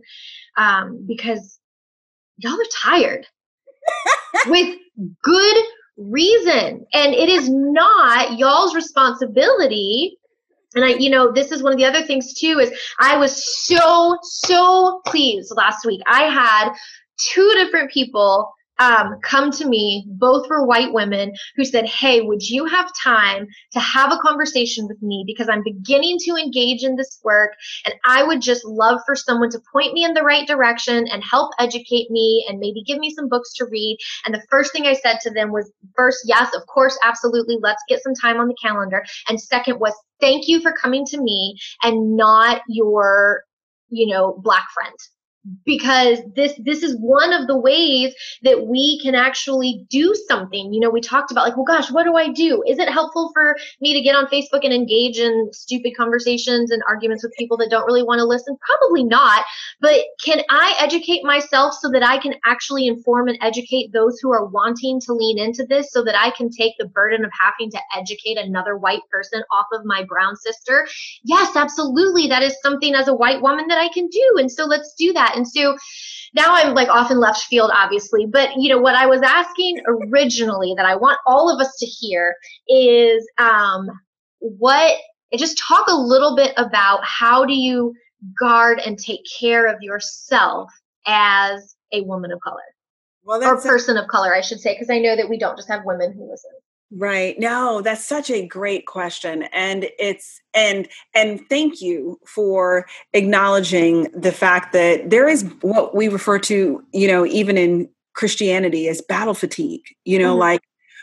um, because y'all are tired with good reason. And it is not y'all's responsibility. And I, you know, this is one of the other things too, is I was so, so pleased last week. I had two different people um, come to me, both were white women, who said, Hey, would you have time to have a conversation with me? Because I'm beginning to engage in this work, and I would just love for someone to point me in the right direction and help educate me and maybe give me some books to read. And the first thing I said to them was, First, yes, of course, absolutely, let's get some time on the calendar. And second was, Thank you for coming to me and not your you know black friend because this this is one of the ways that we can actually do something. You know we talked about like well gosh what do i do? Is it helpful for me to get on facebook and engage in stupid conversations and arguments with people that don't really want to listen? Probably not but can i educate myself so that i can actually inform and educate those who are wanting to lean into this so that i can take the burden of having to educate another white person off of my brown sister? Yes absolutely that is something as a white woman that i can do and so let's do that that. And so now I'm like off in left field, obviously. But you know what I was asking originally that I want all of us to hear is um, what. Just talk a little bit about how do you guard and take care of yourself as a woman of color well, or person a- of color, I should say, because I know that we don't just have women who listen.
Right. No, that's such a great question. And it's and and thank you for acknowledging the fact that there is what we refer to, you know, even in Christianity as battle fatigue. You know, mm-hmm. like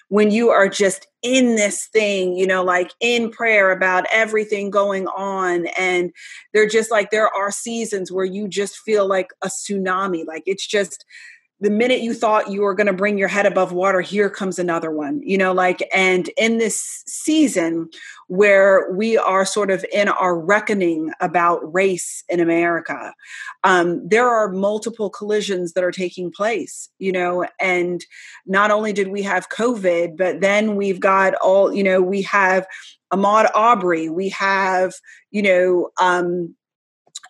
when you are just in this thing, you know, like in prayer about everything going on. And they're just like, there are seasons where you just feel like a tsunami. Like it's just the minute you thought you were going to bring your head above water, here comes another one, you know, like, and in this season where we are sort of in our reckoning about race in America, um, there are multiple collisions that are taking place, you know, and not only did we have COVID, but then we've got all, you know, we have Ahmaud Arbery we have, you know, um,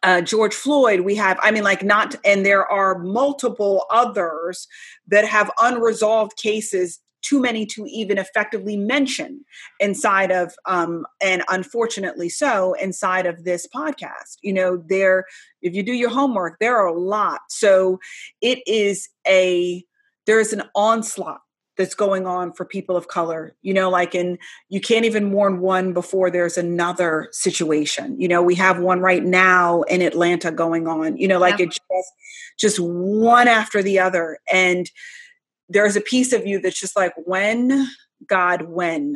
uh, George Floyd, we have, I mean, like, not, and there are multiple others that have unresolved cases, too many to even effectively mention inside of, um, and unfortunately so, inside of this podcast. You know, there, if you do your homework, there are a lot. So it is a, there is an onslaught that's going on for people of color you know like and you can't even mourn one before there's another situation. You know we have one right now in atlanta going on you know like yeah. it just just one after the other. And there's a piece of you that's just like when god when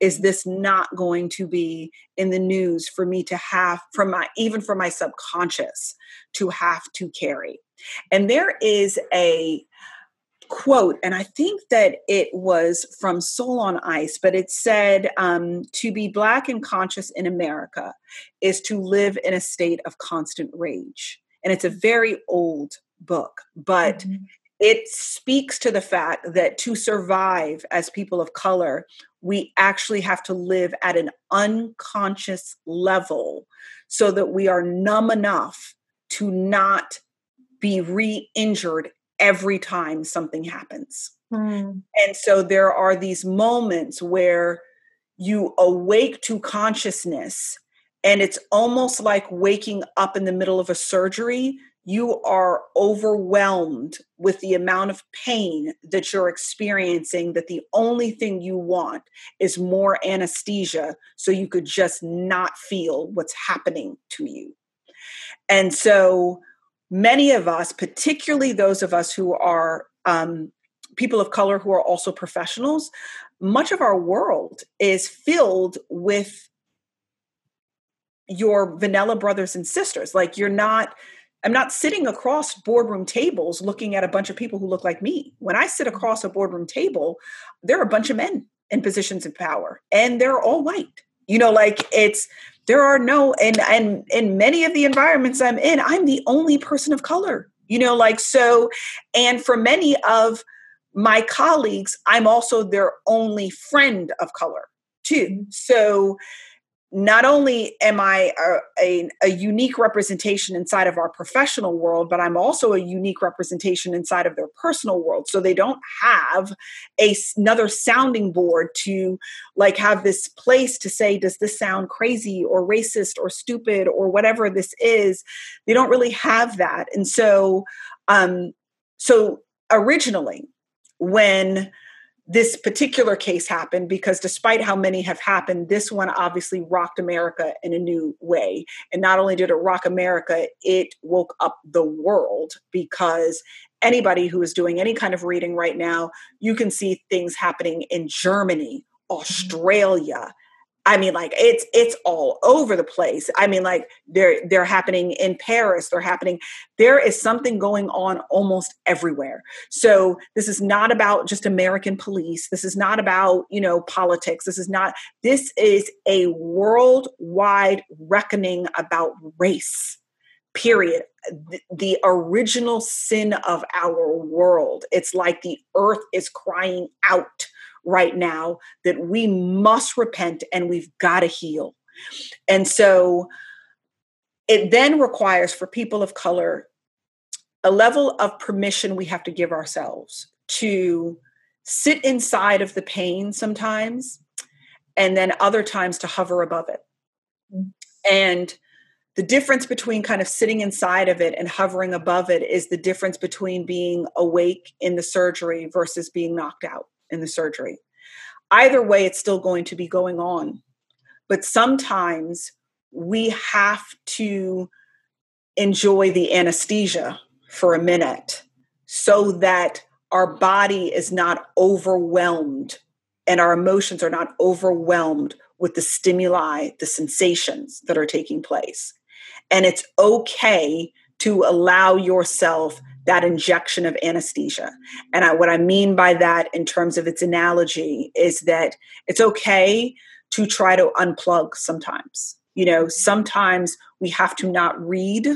is this not going to be in the news for me to have from my even for my subconscious to have to carry? And there is a quote, and I think that it was from Soul on Ice, but it said, um, To be Black and conscious in America is to live in a state of constant rage. And it's a very old book, but mm-hmm. it speaks to the fact that to survive as people of color, we actually have to live at an unconscious level so that we are numb enough to not be re injured every time something happens. Mm. And so there are these moments where you awake to consciousness, and it's almost like waking up in the middle of a surgery. You are overwhelmed with the amount of pain that you're experiencing, that the only thing you want is more anesthesia so you could just not feel what's happening to you. And so, many of us, particularly those of us who are um, people of color who are also professionals, much of our world is filled with your vanilla brothers and sisters. Like you're not, I'm not sitting across boardroom tables looking at a bunch of people who look like me. When I sit across a boardroom table, there are a bunch of men in positions of power and they're all white. You know, like it's there are no and and in many of the environments i'm in i'm the only person of color you know like so and for many of my colleagues i'm also their only friend of color too. So not only am I a, a, a, unique representation inside of our professional world, but I'm also a unique representation inside of their personal world. So they don't have a, another sounding board to like have this place to say, does this sound crazy or racist or stupid or whatever this is? They don't really have that. And so, um, so originally, when this particular case happened because despite how many have happened, this one obviously rocked America in a new way. And not only did it rock America, it woke up the world because anybody who is doing any kind of reading right now, you can see things happening in Germany, mm-hmm. Australia, I mean, like it's it's all over the place. I mean, like they're they're happening in Paris. They're happening. There is something going on almost everywhere. So this is not about just American police. This is not about you know politics. This is not. This is a worldwide reckoning about race. Period. The, the original sin of our world. It's like the earth is crying out right now that we must repent and we've got to heal. And so it then requires for people of color a level of permission we have to give ourselves to sit inside of the pain sometimes and then other times to hover above it. And the difference between kind of sitting inside of it and hovering above it is the difference between being awake in the surgery versus being knocked out in the surgery. Either way, it's still going to be going on. But sometimes we have to enjoy the anesthesia for a minute so that our body is not overwhelmed and our emotions are not overwhelmed with the stimuli, the sensations that are taking place. And it's okay to allow yourself that injection of anesthesia. And I, what I mean by that, in terms of its analogy, is that it's okay to try to unplug sometimes. You know, sometimes we have to not read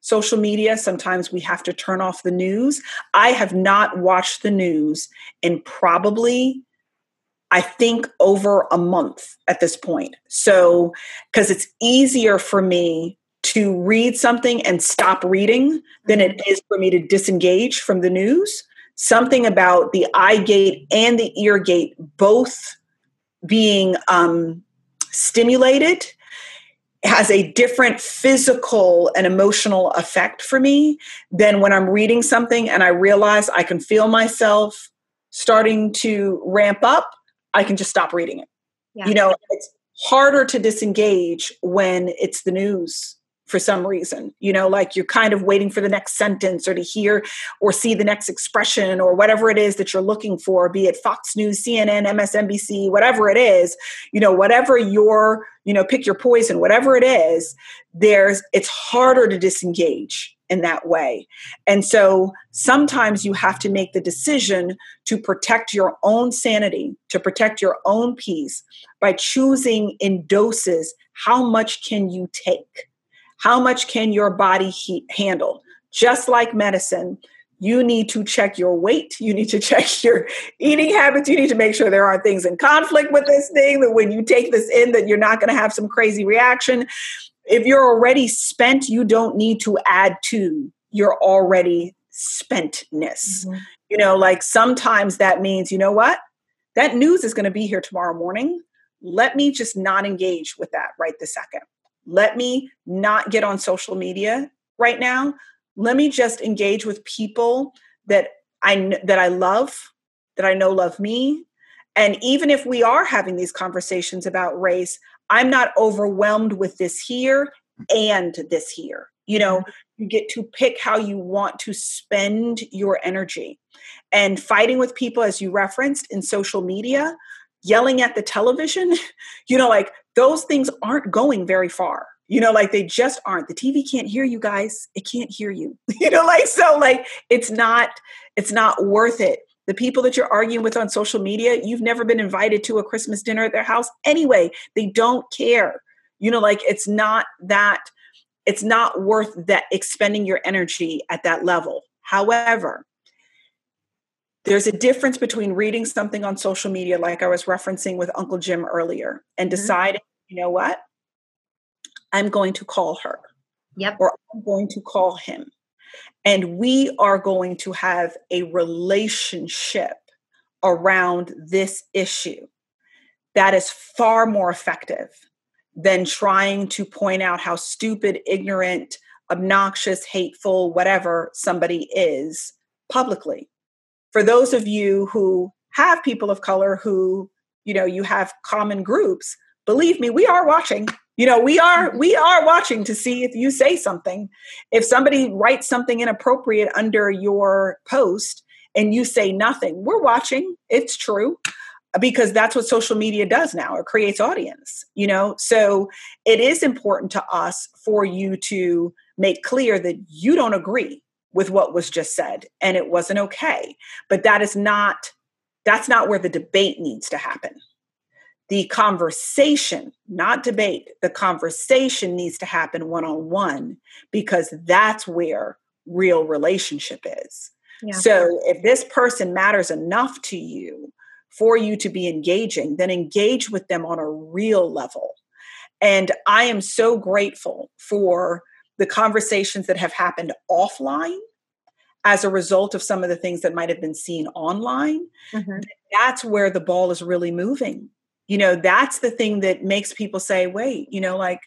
social media. Sometimes we have to turn off the news. I have not watched the news in probably, I think, over a month at this point. So, because it's easier for me to read something and stop reading than it is for me to disengage from the news. Something about the eye gate and the ear gate both being um, stimulated has a different physical and emotional effect for me than when I'm reading something and I realize I can feel myself starting to ramp up, I can just stop reading it. Yeah. You know, it's harder to disengage when it's the news for some reason. You know, like you're kind of waiting for the next sentence or to hear or see the next expression or whatever it is that you're looking for, be it Fox News, CNN, MSNBC, whatever it is, you know, whatever your, you know, pick your poison, whatever it is, there's it's harder to disengage in that way. And so sometimes you have to make the decision to protect your own sanity, to protect your own peace by choosing in doses how much can you take how much can your body he- handle? Just like medicine, you need to check your weight. You need to check your eating habits. You need to make sure there aren't things in conflict with this thing that when you take this in that you're not going to have some crazy reaction. If you're already spent, you don't need to add to your already spentness. Mm-hmm. You know, like sometimes that means, you know what? That news is going to be here tomorrow morning. Let me just not engage with that right this second let me not get on social media right now. Let me just engage with people that i that i love that i know love me. And even if we are having these conversations about race i'm not overwhelmed with this here and this here. You know you get to pick how you want to spend your energy. And fighting with people as you referenced in social media yelling at the television you know like those things aren't going very far. You know like they just aren't. The tv can't hear you guys. It can't hear you. You know like so like it's not it's not worth it. The people that you're arguing with on social media you've never been invited to a christmas dinner at their house anyway. They don't care. You know like it's not that it's not worth that expending your energy at that level. However there's a difference between reading something on social media like i was referencing with uncle jim earlier and mm-hmm. deciding you know what I'm going to call her.
Yep.
Or I'm going to call him. And we are going to have a relationship around this issue that is far more effective than trying to point out how stupid, ignorant, obnoxious, hateful, whatever somebody is publicly. For those of you who have people of color who, you know, you have common groups, believe me, we are watching. You know we are mm-hmm. we are watching to see if you say something. If somebody writes something inappropriate under your post and you say nothing we're watching. It's true because that's what social media does now. It creates audience you know? So it is important to us for you to make clear that you don't agree with what was just said and it wasn't okay but that is not that's not where the debate needs to happen the conversation, not debate, the conversation needs to happen one on one because that's where real relationship is. Yeah. So if this person matters enough to you for you to be engaging, then engage with them on a real level. And I am so grateful for the conversations that have happened offline as a result of some of the things that might have been seen online. Mm-hmm. That's where the ball is really moving you know that's the thing that makes people say wait you know like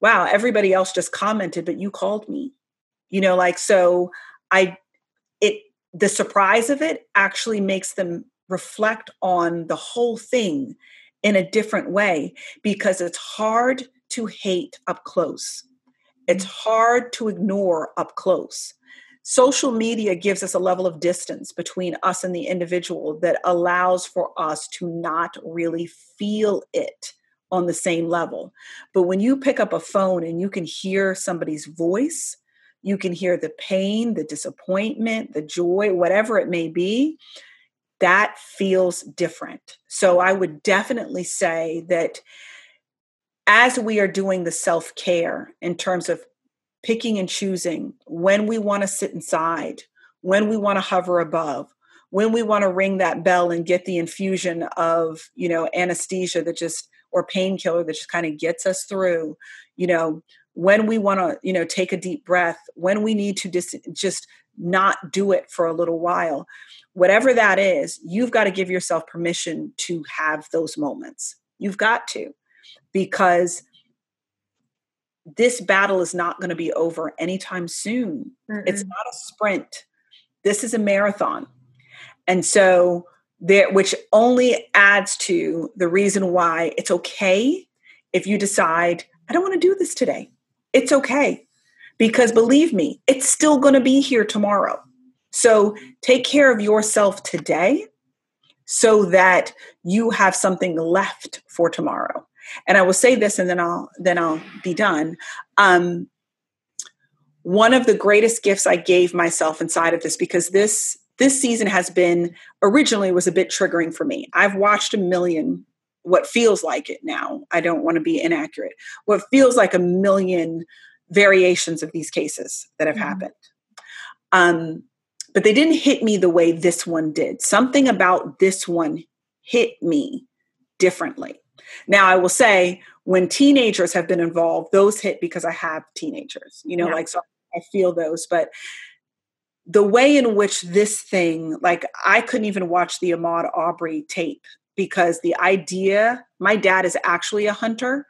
wow everybody else just commented but you called me you know like so i it the surprise of it actually makes them reflect on the whole thing in a different way because it's hard to hate up close it's hard to ignore up close social media gives us a level of distance between us and the individual that allows for us to not really feel it on the same level. But when you pick up a phone and you can hear somebody's voice, you can hear the pain, the disappointment, the joy, whatever it may be. That feels different. So I would definitely say that as we are doing the self care in terms of picking and choosing when we want to sit inside, when we want to hover above, when we want to ring that bell and get the infusion of, you know, anesthesia that just or painkiller that just kind of gets us through, you know, when we want to, you know, take a deep breath, when we need to just just not do it for a little while. Whatever that is, you've got to give yourself permission to have those moments. You've got to because this battle is not going to be over anytime soon. Mm-mm. It's not a sprint. This is a marathon. And so there which only adds to the reason why it's okay if you decide I don't want to do this today. It's okay. Because believe me, it's still going to be here tomorrow. So take care of yourself today so that you have something left for tomorrow. And I will say this and then I'll then I'll be done. Um, one of the greatest gifts I gave myself inside of this because this this season has been originally was a bit triggering for me. I've watched a million what feels like it now. I don't want to be inaccurate. What feels like a million variations of these cases that have mm-hmm. happened. Um, but they didn't hit me the way this one did. Something about this one hit me differently. Now, I will say, when teenagers have been involved, those hit because I have teenagers, you know, yeah. like, so I feel those. But the way in which this thing, like, I couldn't even watch the Ahmaud Arbery tape because the idea my dad is actually a hunter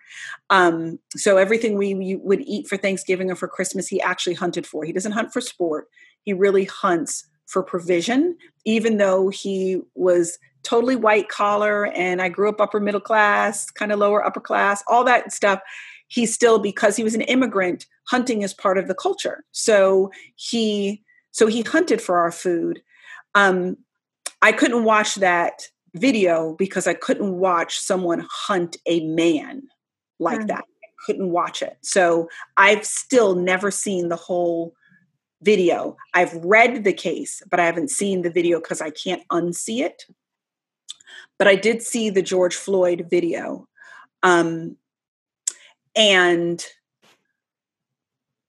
um, so everything we, we, would eat for thanksgiving or for christmas he actually hunted for he doesn't hunt for sport he really hunts for provision even though he was totally white collar and I grew up upper middle class, kind of lower upper class, all that stuff. He still, because he was an immigrant, hunting is part of the culture. So he so he hunted for our food. Um, I couldn't watch that video because I couldn't watch someone hunt a man like mm. that. I couldn't watch it. So I've still never seen the whole video. I've read the case, but I haven't seen the video because I can't unsee it but I did see the George Floyd video. Um, and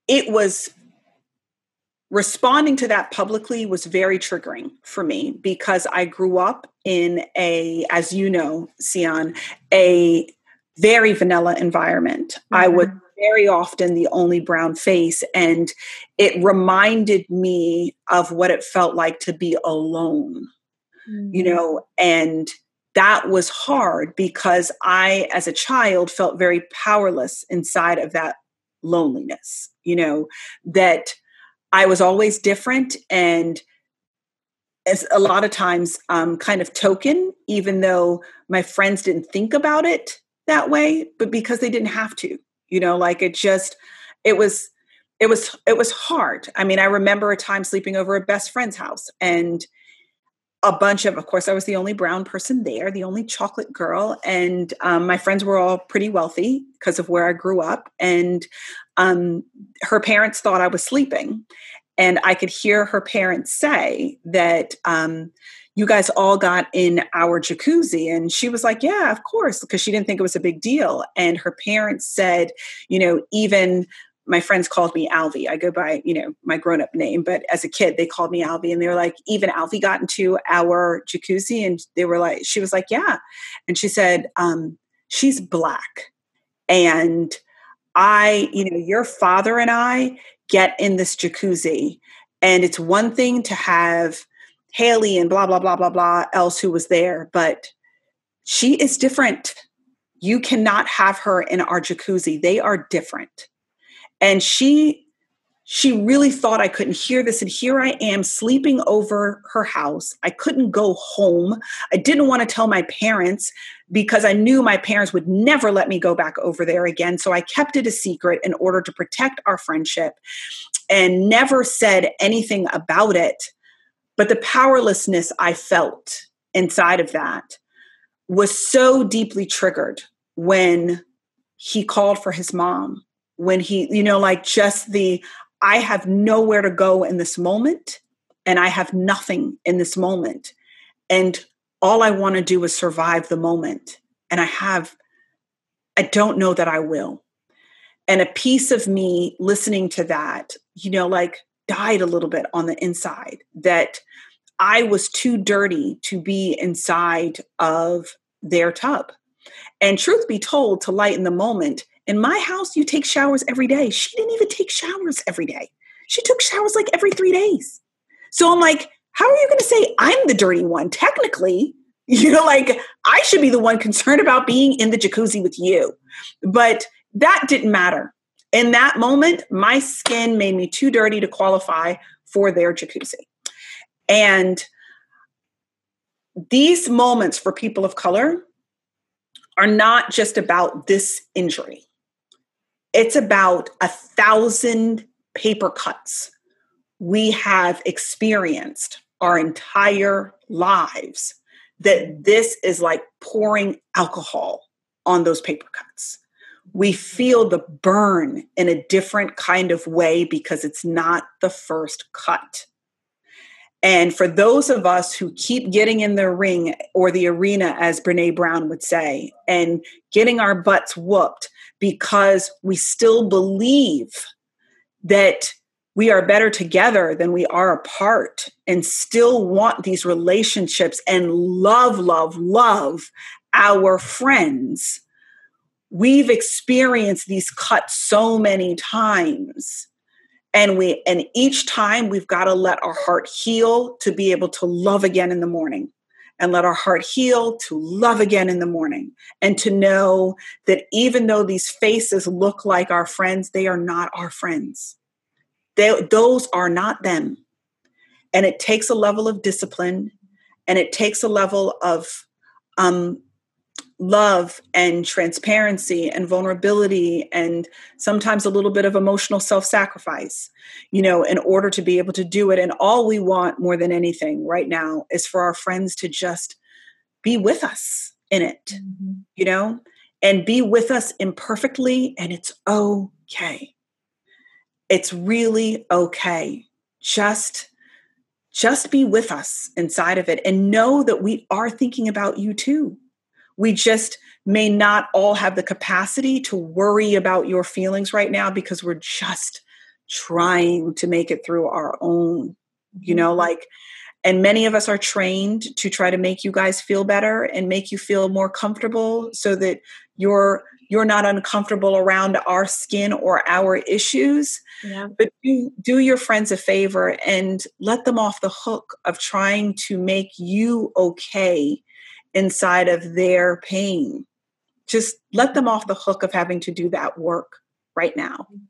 it was responding to that publicly was very triggering for me because I grew up in a, as you know, Sion, a very vanilla environment. Mm-hmm. I was very often the only brown face, and it reminded me of what it felt like to be alone, mm-hmm. you know, and that was hard because I, as a child, felt very powerless inside of that loneliness, you know, that I was always different and as a lot of times um, kind of token, even though my friends didn't think about it that way, but because they didn't have to, you know, like it just, it was, it was, it was hard. I mean, I remember a time sleeping over a best friend's house and a bunch of, of course, I was the only brown person there, the only chocolate girl, and um, my friends were all pretty wealthy because of where I grew up. And um, her parents thought I was sleeping, and I could hear her parents say that um, you guys all got in our jacuzzi, and she was like, "Yeah, of course," because she didn't think it was a big deal. And her parents said, you know, even my friends called me Alvy. I go by, you know, my grown up name, but as a kid, they called me Alvy. And they were like, even Alvy got into our jacuzzi. And they were like, she was like, yeah. And she said, um, she's black. And I, you know, your father and I get in this jacuzzi. And it's one thing to have Haley and blah, blah, blah, blah, blah else who was there, but she is different. You cannot have her in our jacuzzi. They are different and she she really thought I couldn't hear this. And here I am sleeping over her house. I couldn't go home. I didn't want to tell my parents because I knew my parents would never let me go back over there again. So I kept it a secret in order to protect our friendship and never said anything about it. But the powerlessness I felt inside of that was so deeply triggered when he called for his mom when he, you know, like just the, I have nowhere to go in this moment and I have nothing in this moment. And all I want to do is survive the moment. And I have, I don't know that I will. And a piece of me listening to that, you know, like died a little bit on the inside that I was too dirty to be inside of their tub. And truth be told, to lighten the moment, in my house, you take showers every day. She didn't even take showers every day. She took showers like every three days. So I'm like, how are you going to say I'm the dirty one? Technically, you know, like I should be the one concerned about being in the jacuzzi with you. But that didn't matter. In that moment, my skin made me too dirty to qualify for their jacuzzi. And these moments for people of color are not just about this injury, it's about a thousand paper cuts we have experienced our entire lives that this is like pouring alcohol on those paper cuts. We feel the burn in a different kind of way because it's not the first cut. And for those of us who keep getting in the ring or the arena, as Brene Brown would say, and getting our butts whooped because we still believe that we are better together than we are apart and still want these relationships and love, love, love our friends. We've experienced these cuts so many times. And we and each time we've got to let our heart heal to be able to love again in the morning and let our heart heal to love again in the morning and to know that even though these faces look like our friends, they are not our friends. They, those are not them. And it takes a level of discipline and it takes a level of um, love and transparency and vulnerability and sometimes a little bit of emotional self-sacrifice you know in order to be able to do it and all we want more than anything right now is for our friends to just be with us in it mm-hmm. you know and be with us imperfectly and it's okay it's really okay. Just just be with us inside of it and know that we are thinking about you too. We just may not all have the capacity to worry about your feelings right now because we're just trying to make it through our own, you know, mm-hmm. like and many of us are trained to try to make you guys feel better and make you feel more comfortable so that you're you're not uncomfortable around our skin or our issues. Yeah. But do, do your friends a favor and let them off the hook of trying to make you okay inside of their pain. Just let them off the hook of having to do that work right now. Mm-hmm.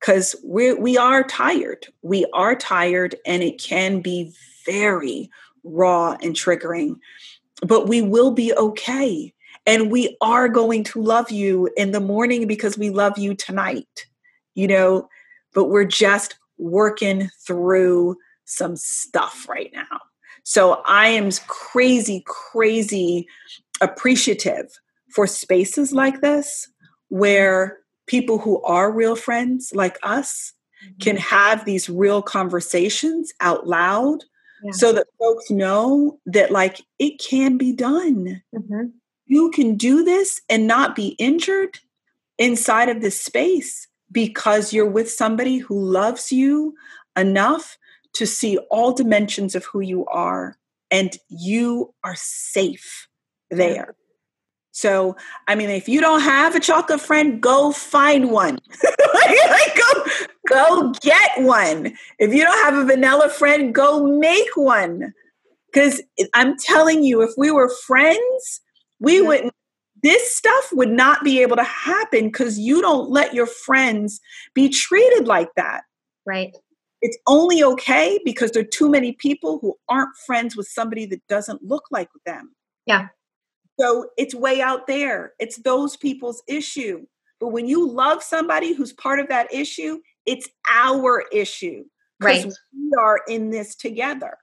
Because we we are tired. We are tired and it can be very raw and triggering. But we will be okay and we are going to love you in the morning because we love you tonight, you know, but we're just working through some stuff right now. So I am crazy, crazy appreciative for spaces like this where people who are real friends like us mm-hmm. can have these real conversations out loud yeah. so that folks know that like it can be done. Mm-hmm you can do this and not be injured inside of this space because you're with somebody who loves you enough to see all dimensions of who you are and you are safe there. So, I mean, if you don't have a chocolate friend, go find one. like, go, go get one. If you don't have a vanilla friend, go make one. Because I'm telling you, if we were friends, we wouldn't this stuff would not be able to happen because you don't let your friends be treated like that
right
it's only okay because there are too many people who aren't friends with somebody that doesn't look like them.
Yeah.
So it's way out there. It's those people's issue. But when you love somebody who's part of that issue it's our issue
right.
Because we are in this together.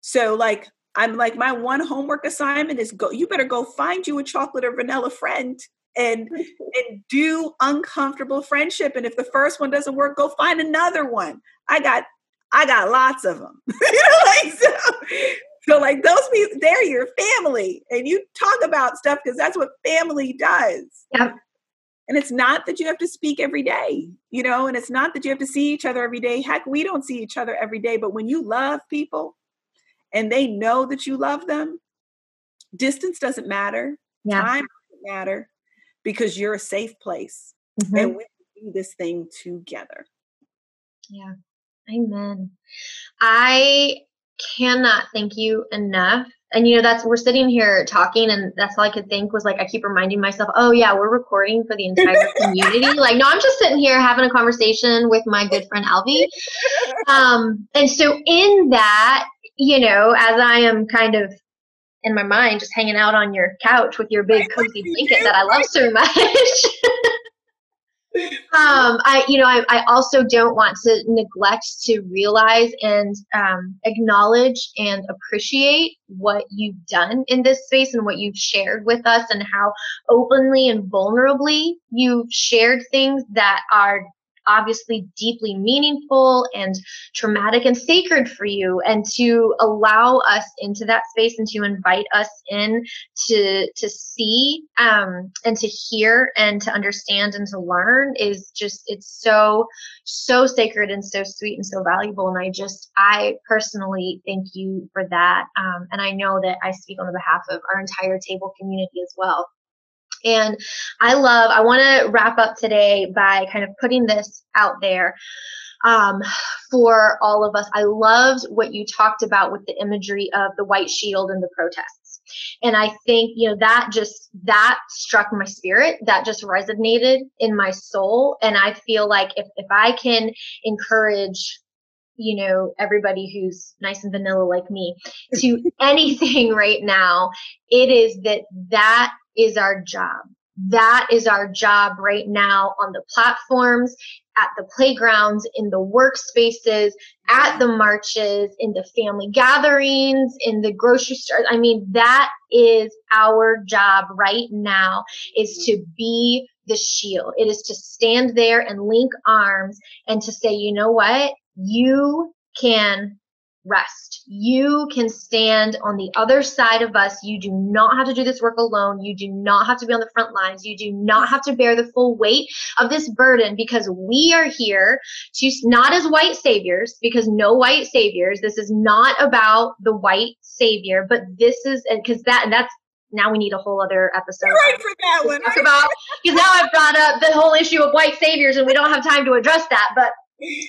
So like I'm like, my one homework assignment is go, you better go find you a chocolate or vanilla friend and and do uncomfortable friendship and if the first one doesn't work go find another one. I got i got lots of them you know like so, so like those people they're your family and you talk about stuff because that's what family does.
Yep.
and it's not that you have to speak every day you know and it's not that you have to see each other every day. Heck we don't see each other every day but when you love people and they know that you love them distance doesn't matter.
Yeah.
time doesn't matter because you're a safe place
Mhm.
and we can do this thing together
Yeah. Amen. I cannot thank you enough. And you know, that's we're sitting here talking, and that's all I could think was like I keep reminding myself, oh yeah, we're recording for the entire community. like, no, I'm just sitting here having a conversation with my good friend Alvy. Um, and so in that, you know, as I am kind of in my mind just hanging out on your couch with your big cozy blanket that I love so much. um, I, you know, I, I also don't want to neglect to realize and um, acknowledge and appreciate what you've done in this space and what you've shared with us and how openly and vulnerably you've shared things that are obviously deeply meaningful and traumatic and sacred for you. And to allow us into that space and to invite us in to to see um, and to hear and to understand and to learn is just it's so so sacred and so sweet and so valuable. And i just i personally thank you for that. Um, and i know that i speak on behalf of our entire table community as well and I love, I want to wrap up today by kind of putting this out there um, for all of us. I loved what you talked about with the imagery of the white shield and the protests. And I think, you know, that just, that struck my spirit. That just resonated in my soul. And I feel like if, if I can encourage you know everybody who's nice and vanilla like me to anything right now it is that that is our job. That is our job right now on the platforms at the playgrounds in the workspaces at the marches in the family gatherings in the grocery stores. i mean that is our job right now is to be the shield. It is to stand there and link arms and to say you know what you can rest. You can stand on the other side of us. You do not have to do this work alone. You do not have to be on the front lines. You do not have to bear the full weight of this burden because we are here to not as white saviors, because no white saviors. This is not about the white savior, but this is because that and that's now we need a whole other episode.
right for that one
Talk about because now I've brought up the whole issue of white saviors and we don't have time to address that, but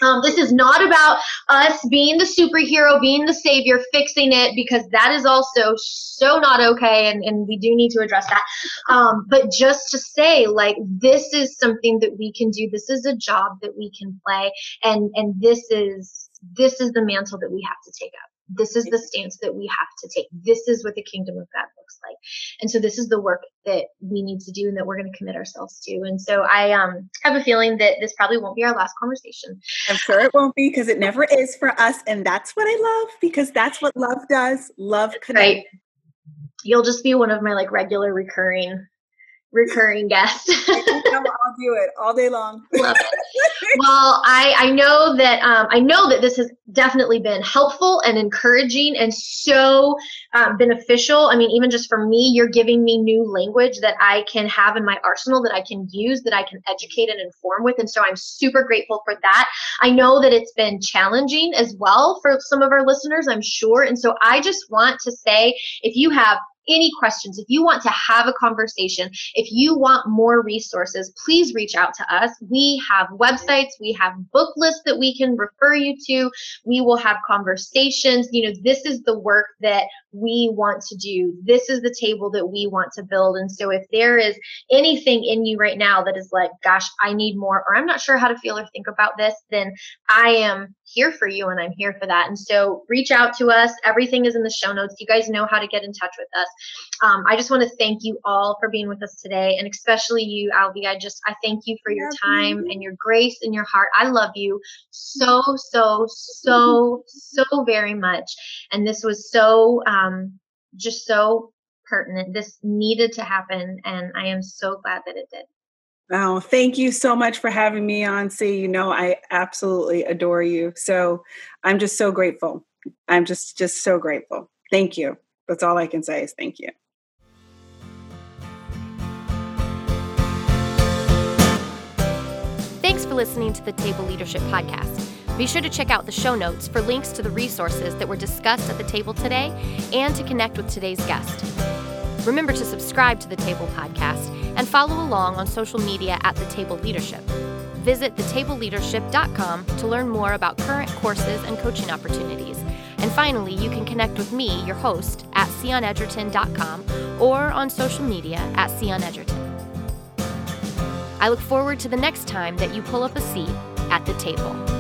um, this is not about us being the superhero, being the savior, fixing it, because that is also so not okay, and, and we do need to address that. Um, but just to say, like, this is something that we can do. This is a job that we can play, and and this is this is the mantle that we have to take up. This is the stance that we have to take. This is what the kingdom of God looks like. And so this is the work that we need to do and that we're going to commit ourselves to. And so I um, have a feeling that this probably won't be our last conversation.
I'm sure it won't be because it never is for us. And that's what I love because that's what love does. Love connects.
Right. You'll just be one of my like regular recurring recurring guests.
I'll do it all day long.
Love it. Well, I, I know that um, I know that this has definitely been helpful and encouraging and so um, beneficial. I mean, even just for me, you're giving me new language that I can have in my arsenal that I can use, that I can educate and inform with. And so I'm super grateful for that. I know that it's been challenging as well for some of our listeners, I'm sure. And so I just want to say if you have any questions, if you want to have a conversation, if you want more resources, please reach out to us. We have websites, we have book lists that we can refer you to. We will have conversations. You know, this is the work that we want to do. This is the table that we want to build. And so if there is anything in you right now that is like, gosh, I need more, or I'm not sure how to feel or think about this, then I am here for you and I'm here for that. And so reach out to us. Everything is in the show notes. You guys know how to get in touch with us. Um, I just want to thank you all for being with us today, and especially you, Alvy. I just I thank you for your time and your grace and your heart. I love you so so so so very much, and this was so um, just so pertinent. This needed to happen, and I am so glad that it did.
Oh, thank you so much for having me on. See, you know, I absolutely adore you. So I'm just so grateful. I'm just just so grateful. Thank you. That's all I can say is thank you.
Thanks for listening to the Table Leadership Podcast. Be sure to check out the show notes for links to the resources that were discussed at the table today and to connect with today's guest. Remember to subscribe to the Table Podcast and follow along on social media at The Table Leadership. Visit thetableleadership.com to learn more about current courses and coaching opportunities. And finally, you can connect with me, your host, at sionedgerton.com or on social media at sionedgerton. I look forward to the next time that you pull up a seat at the table.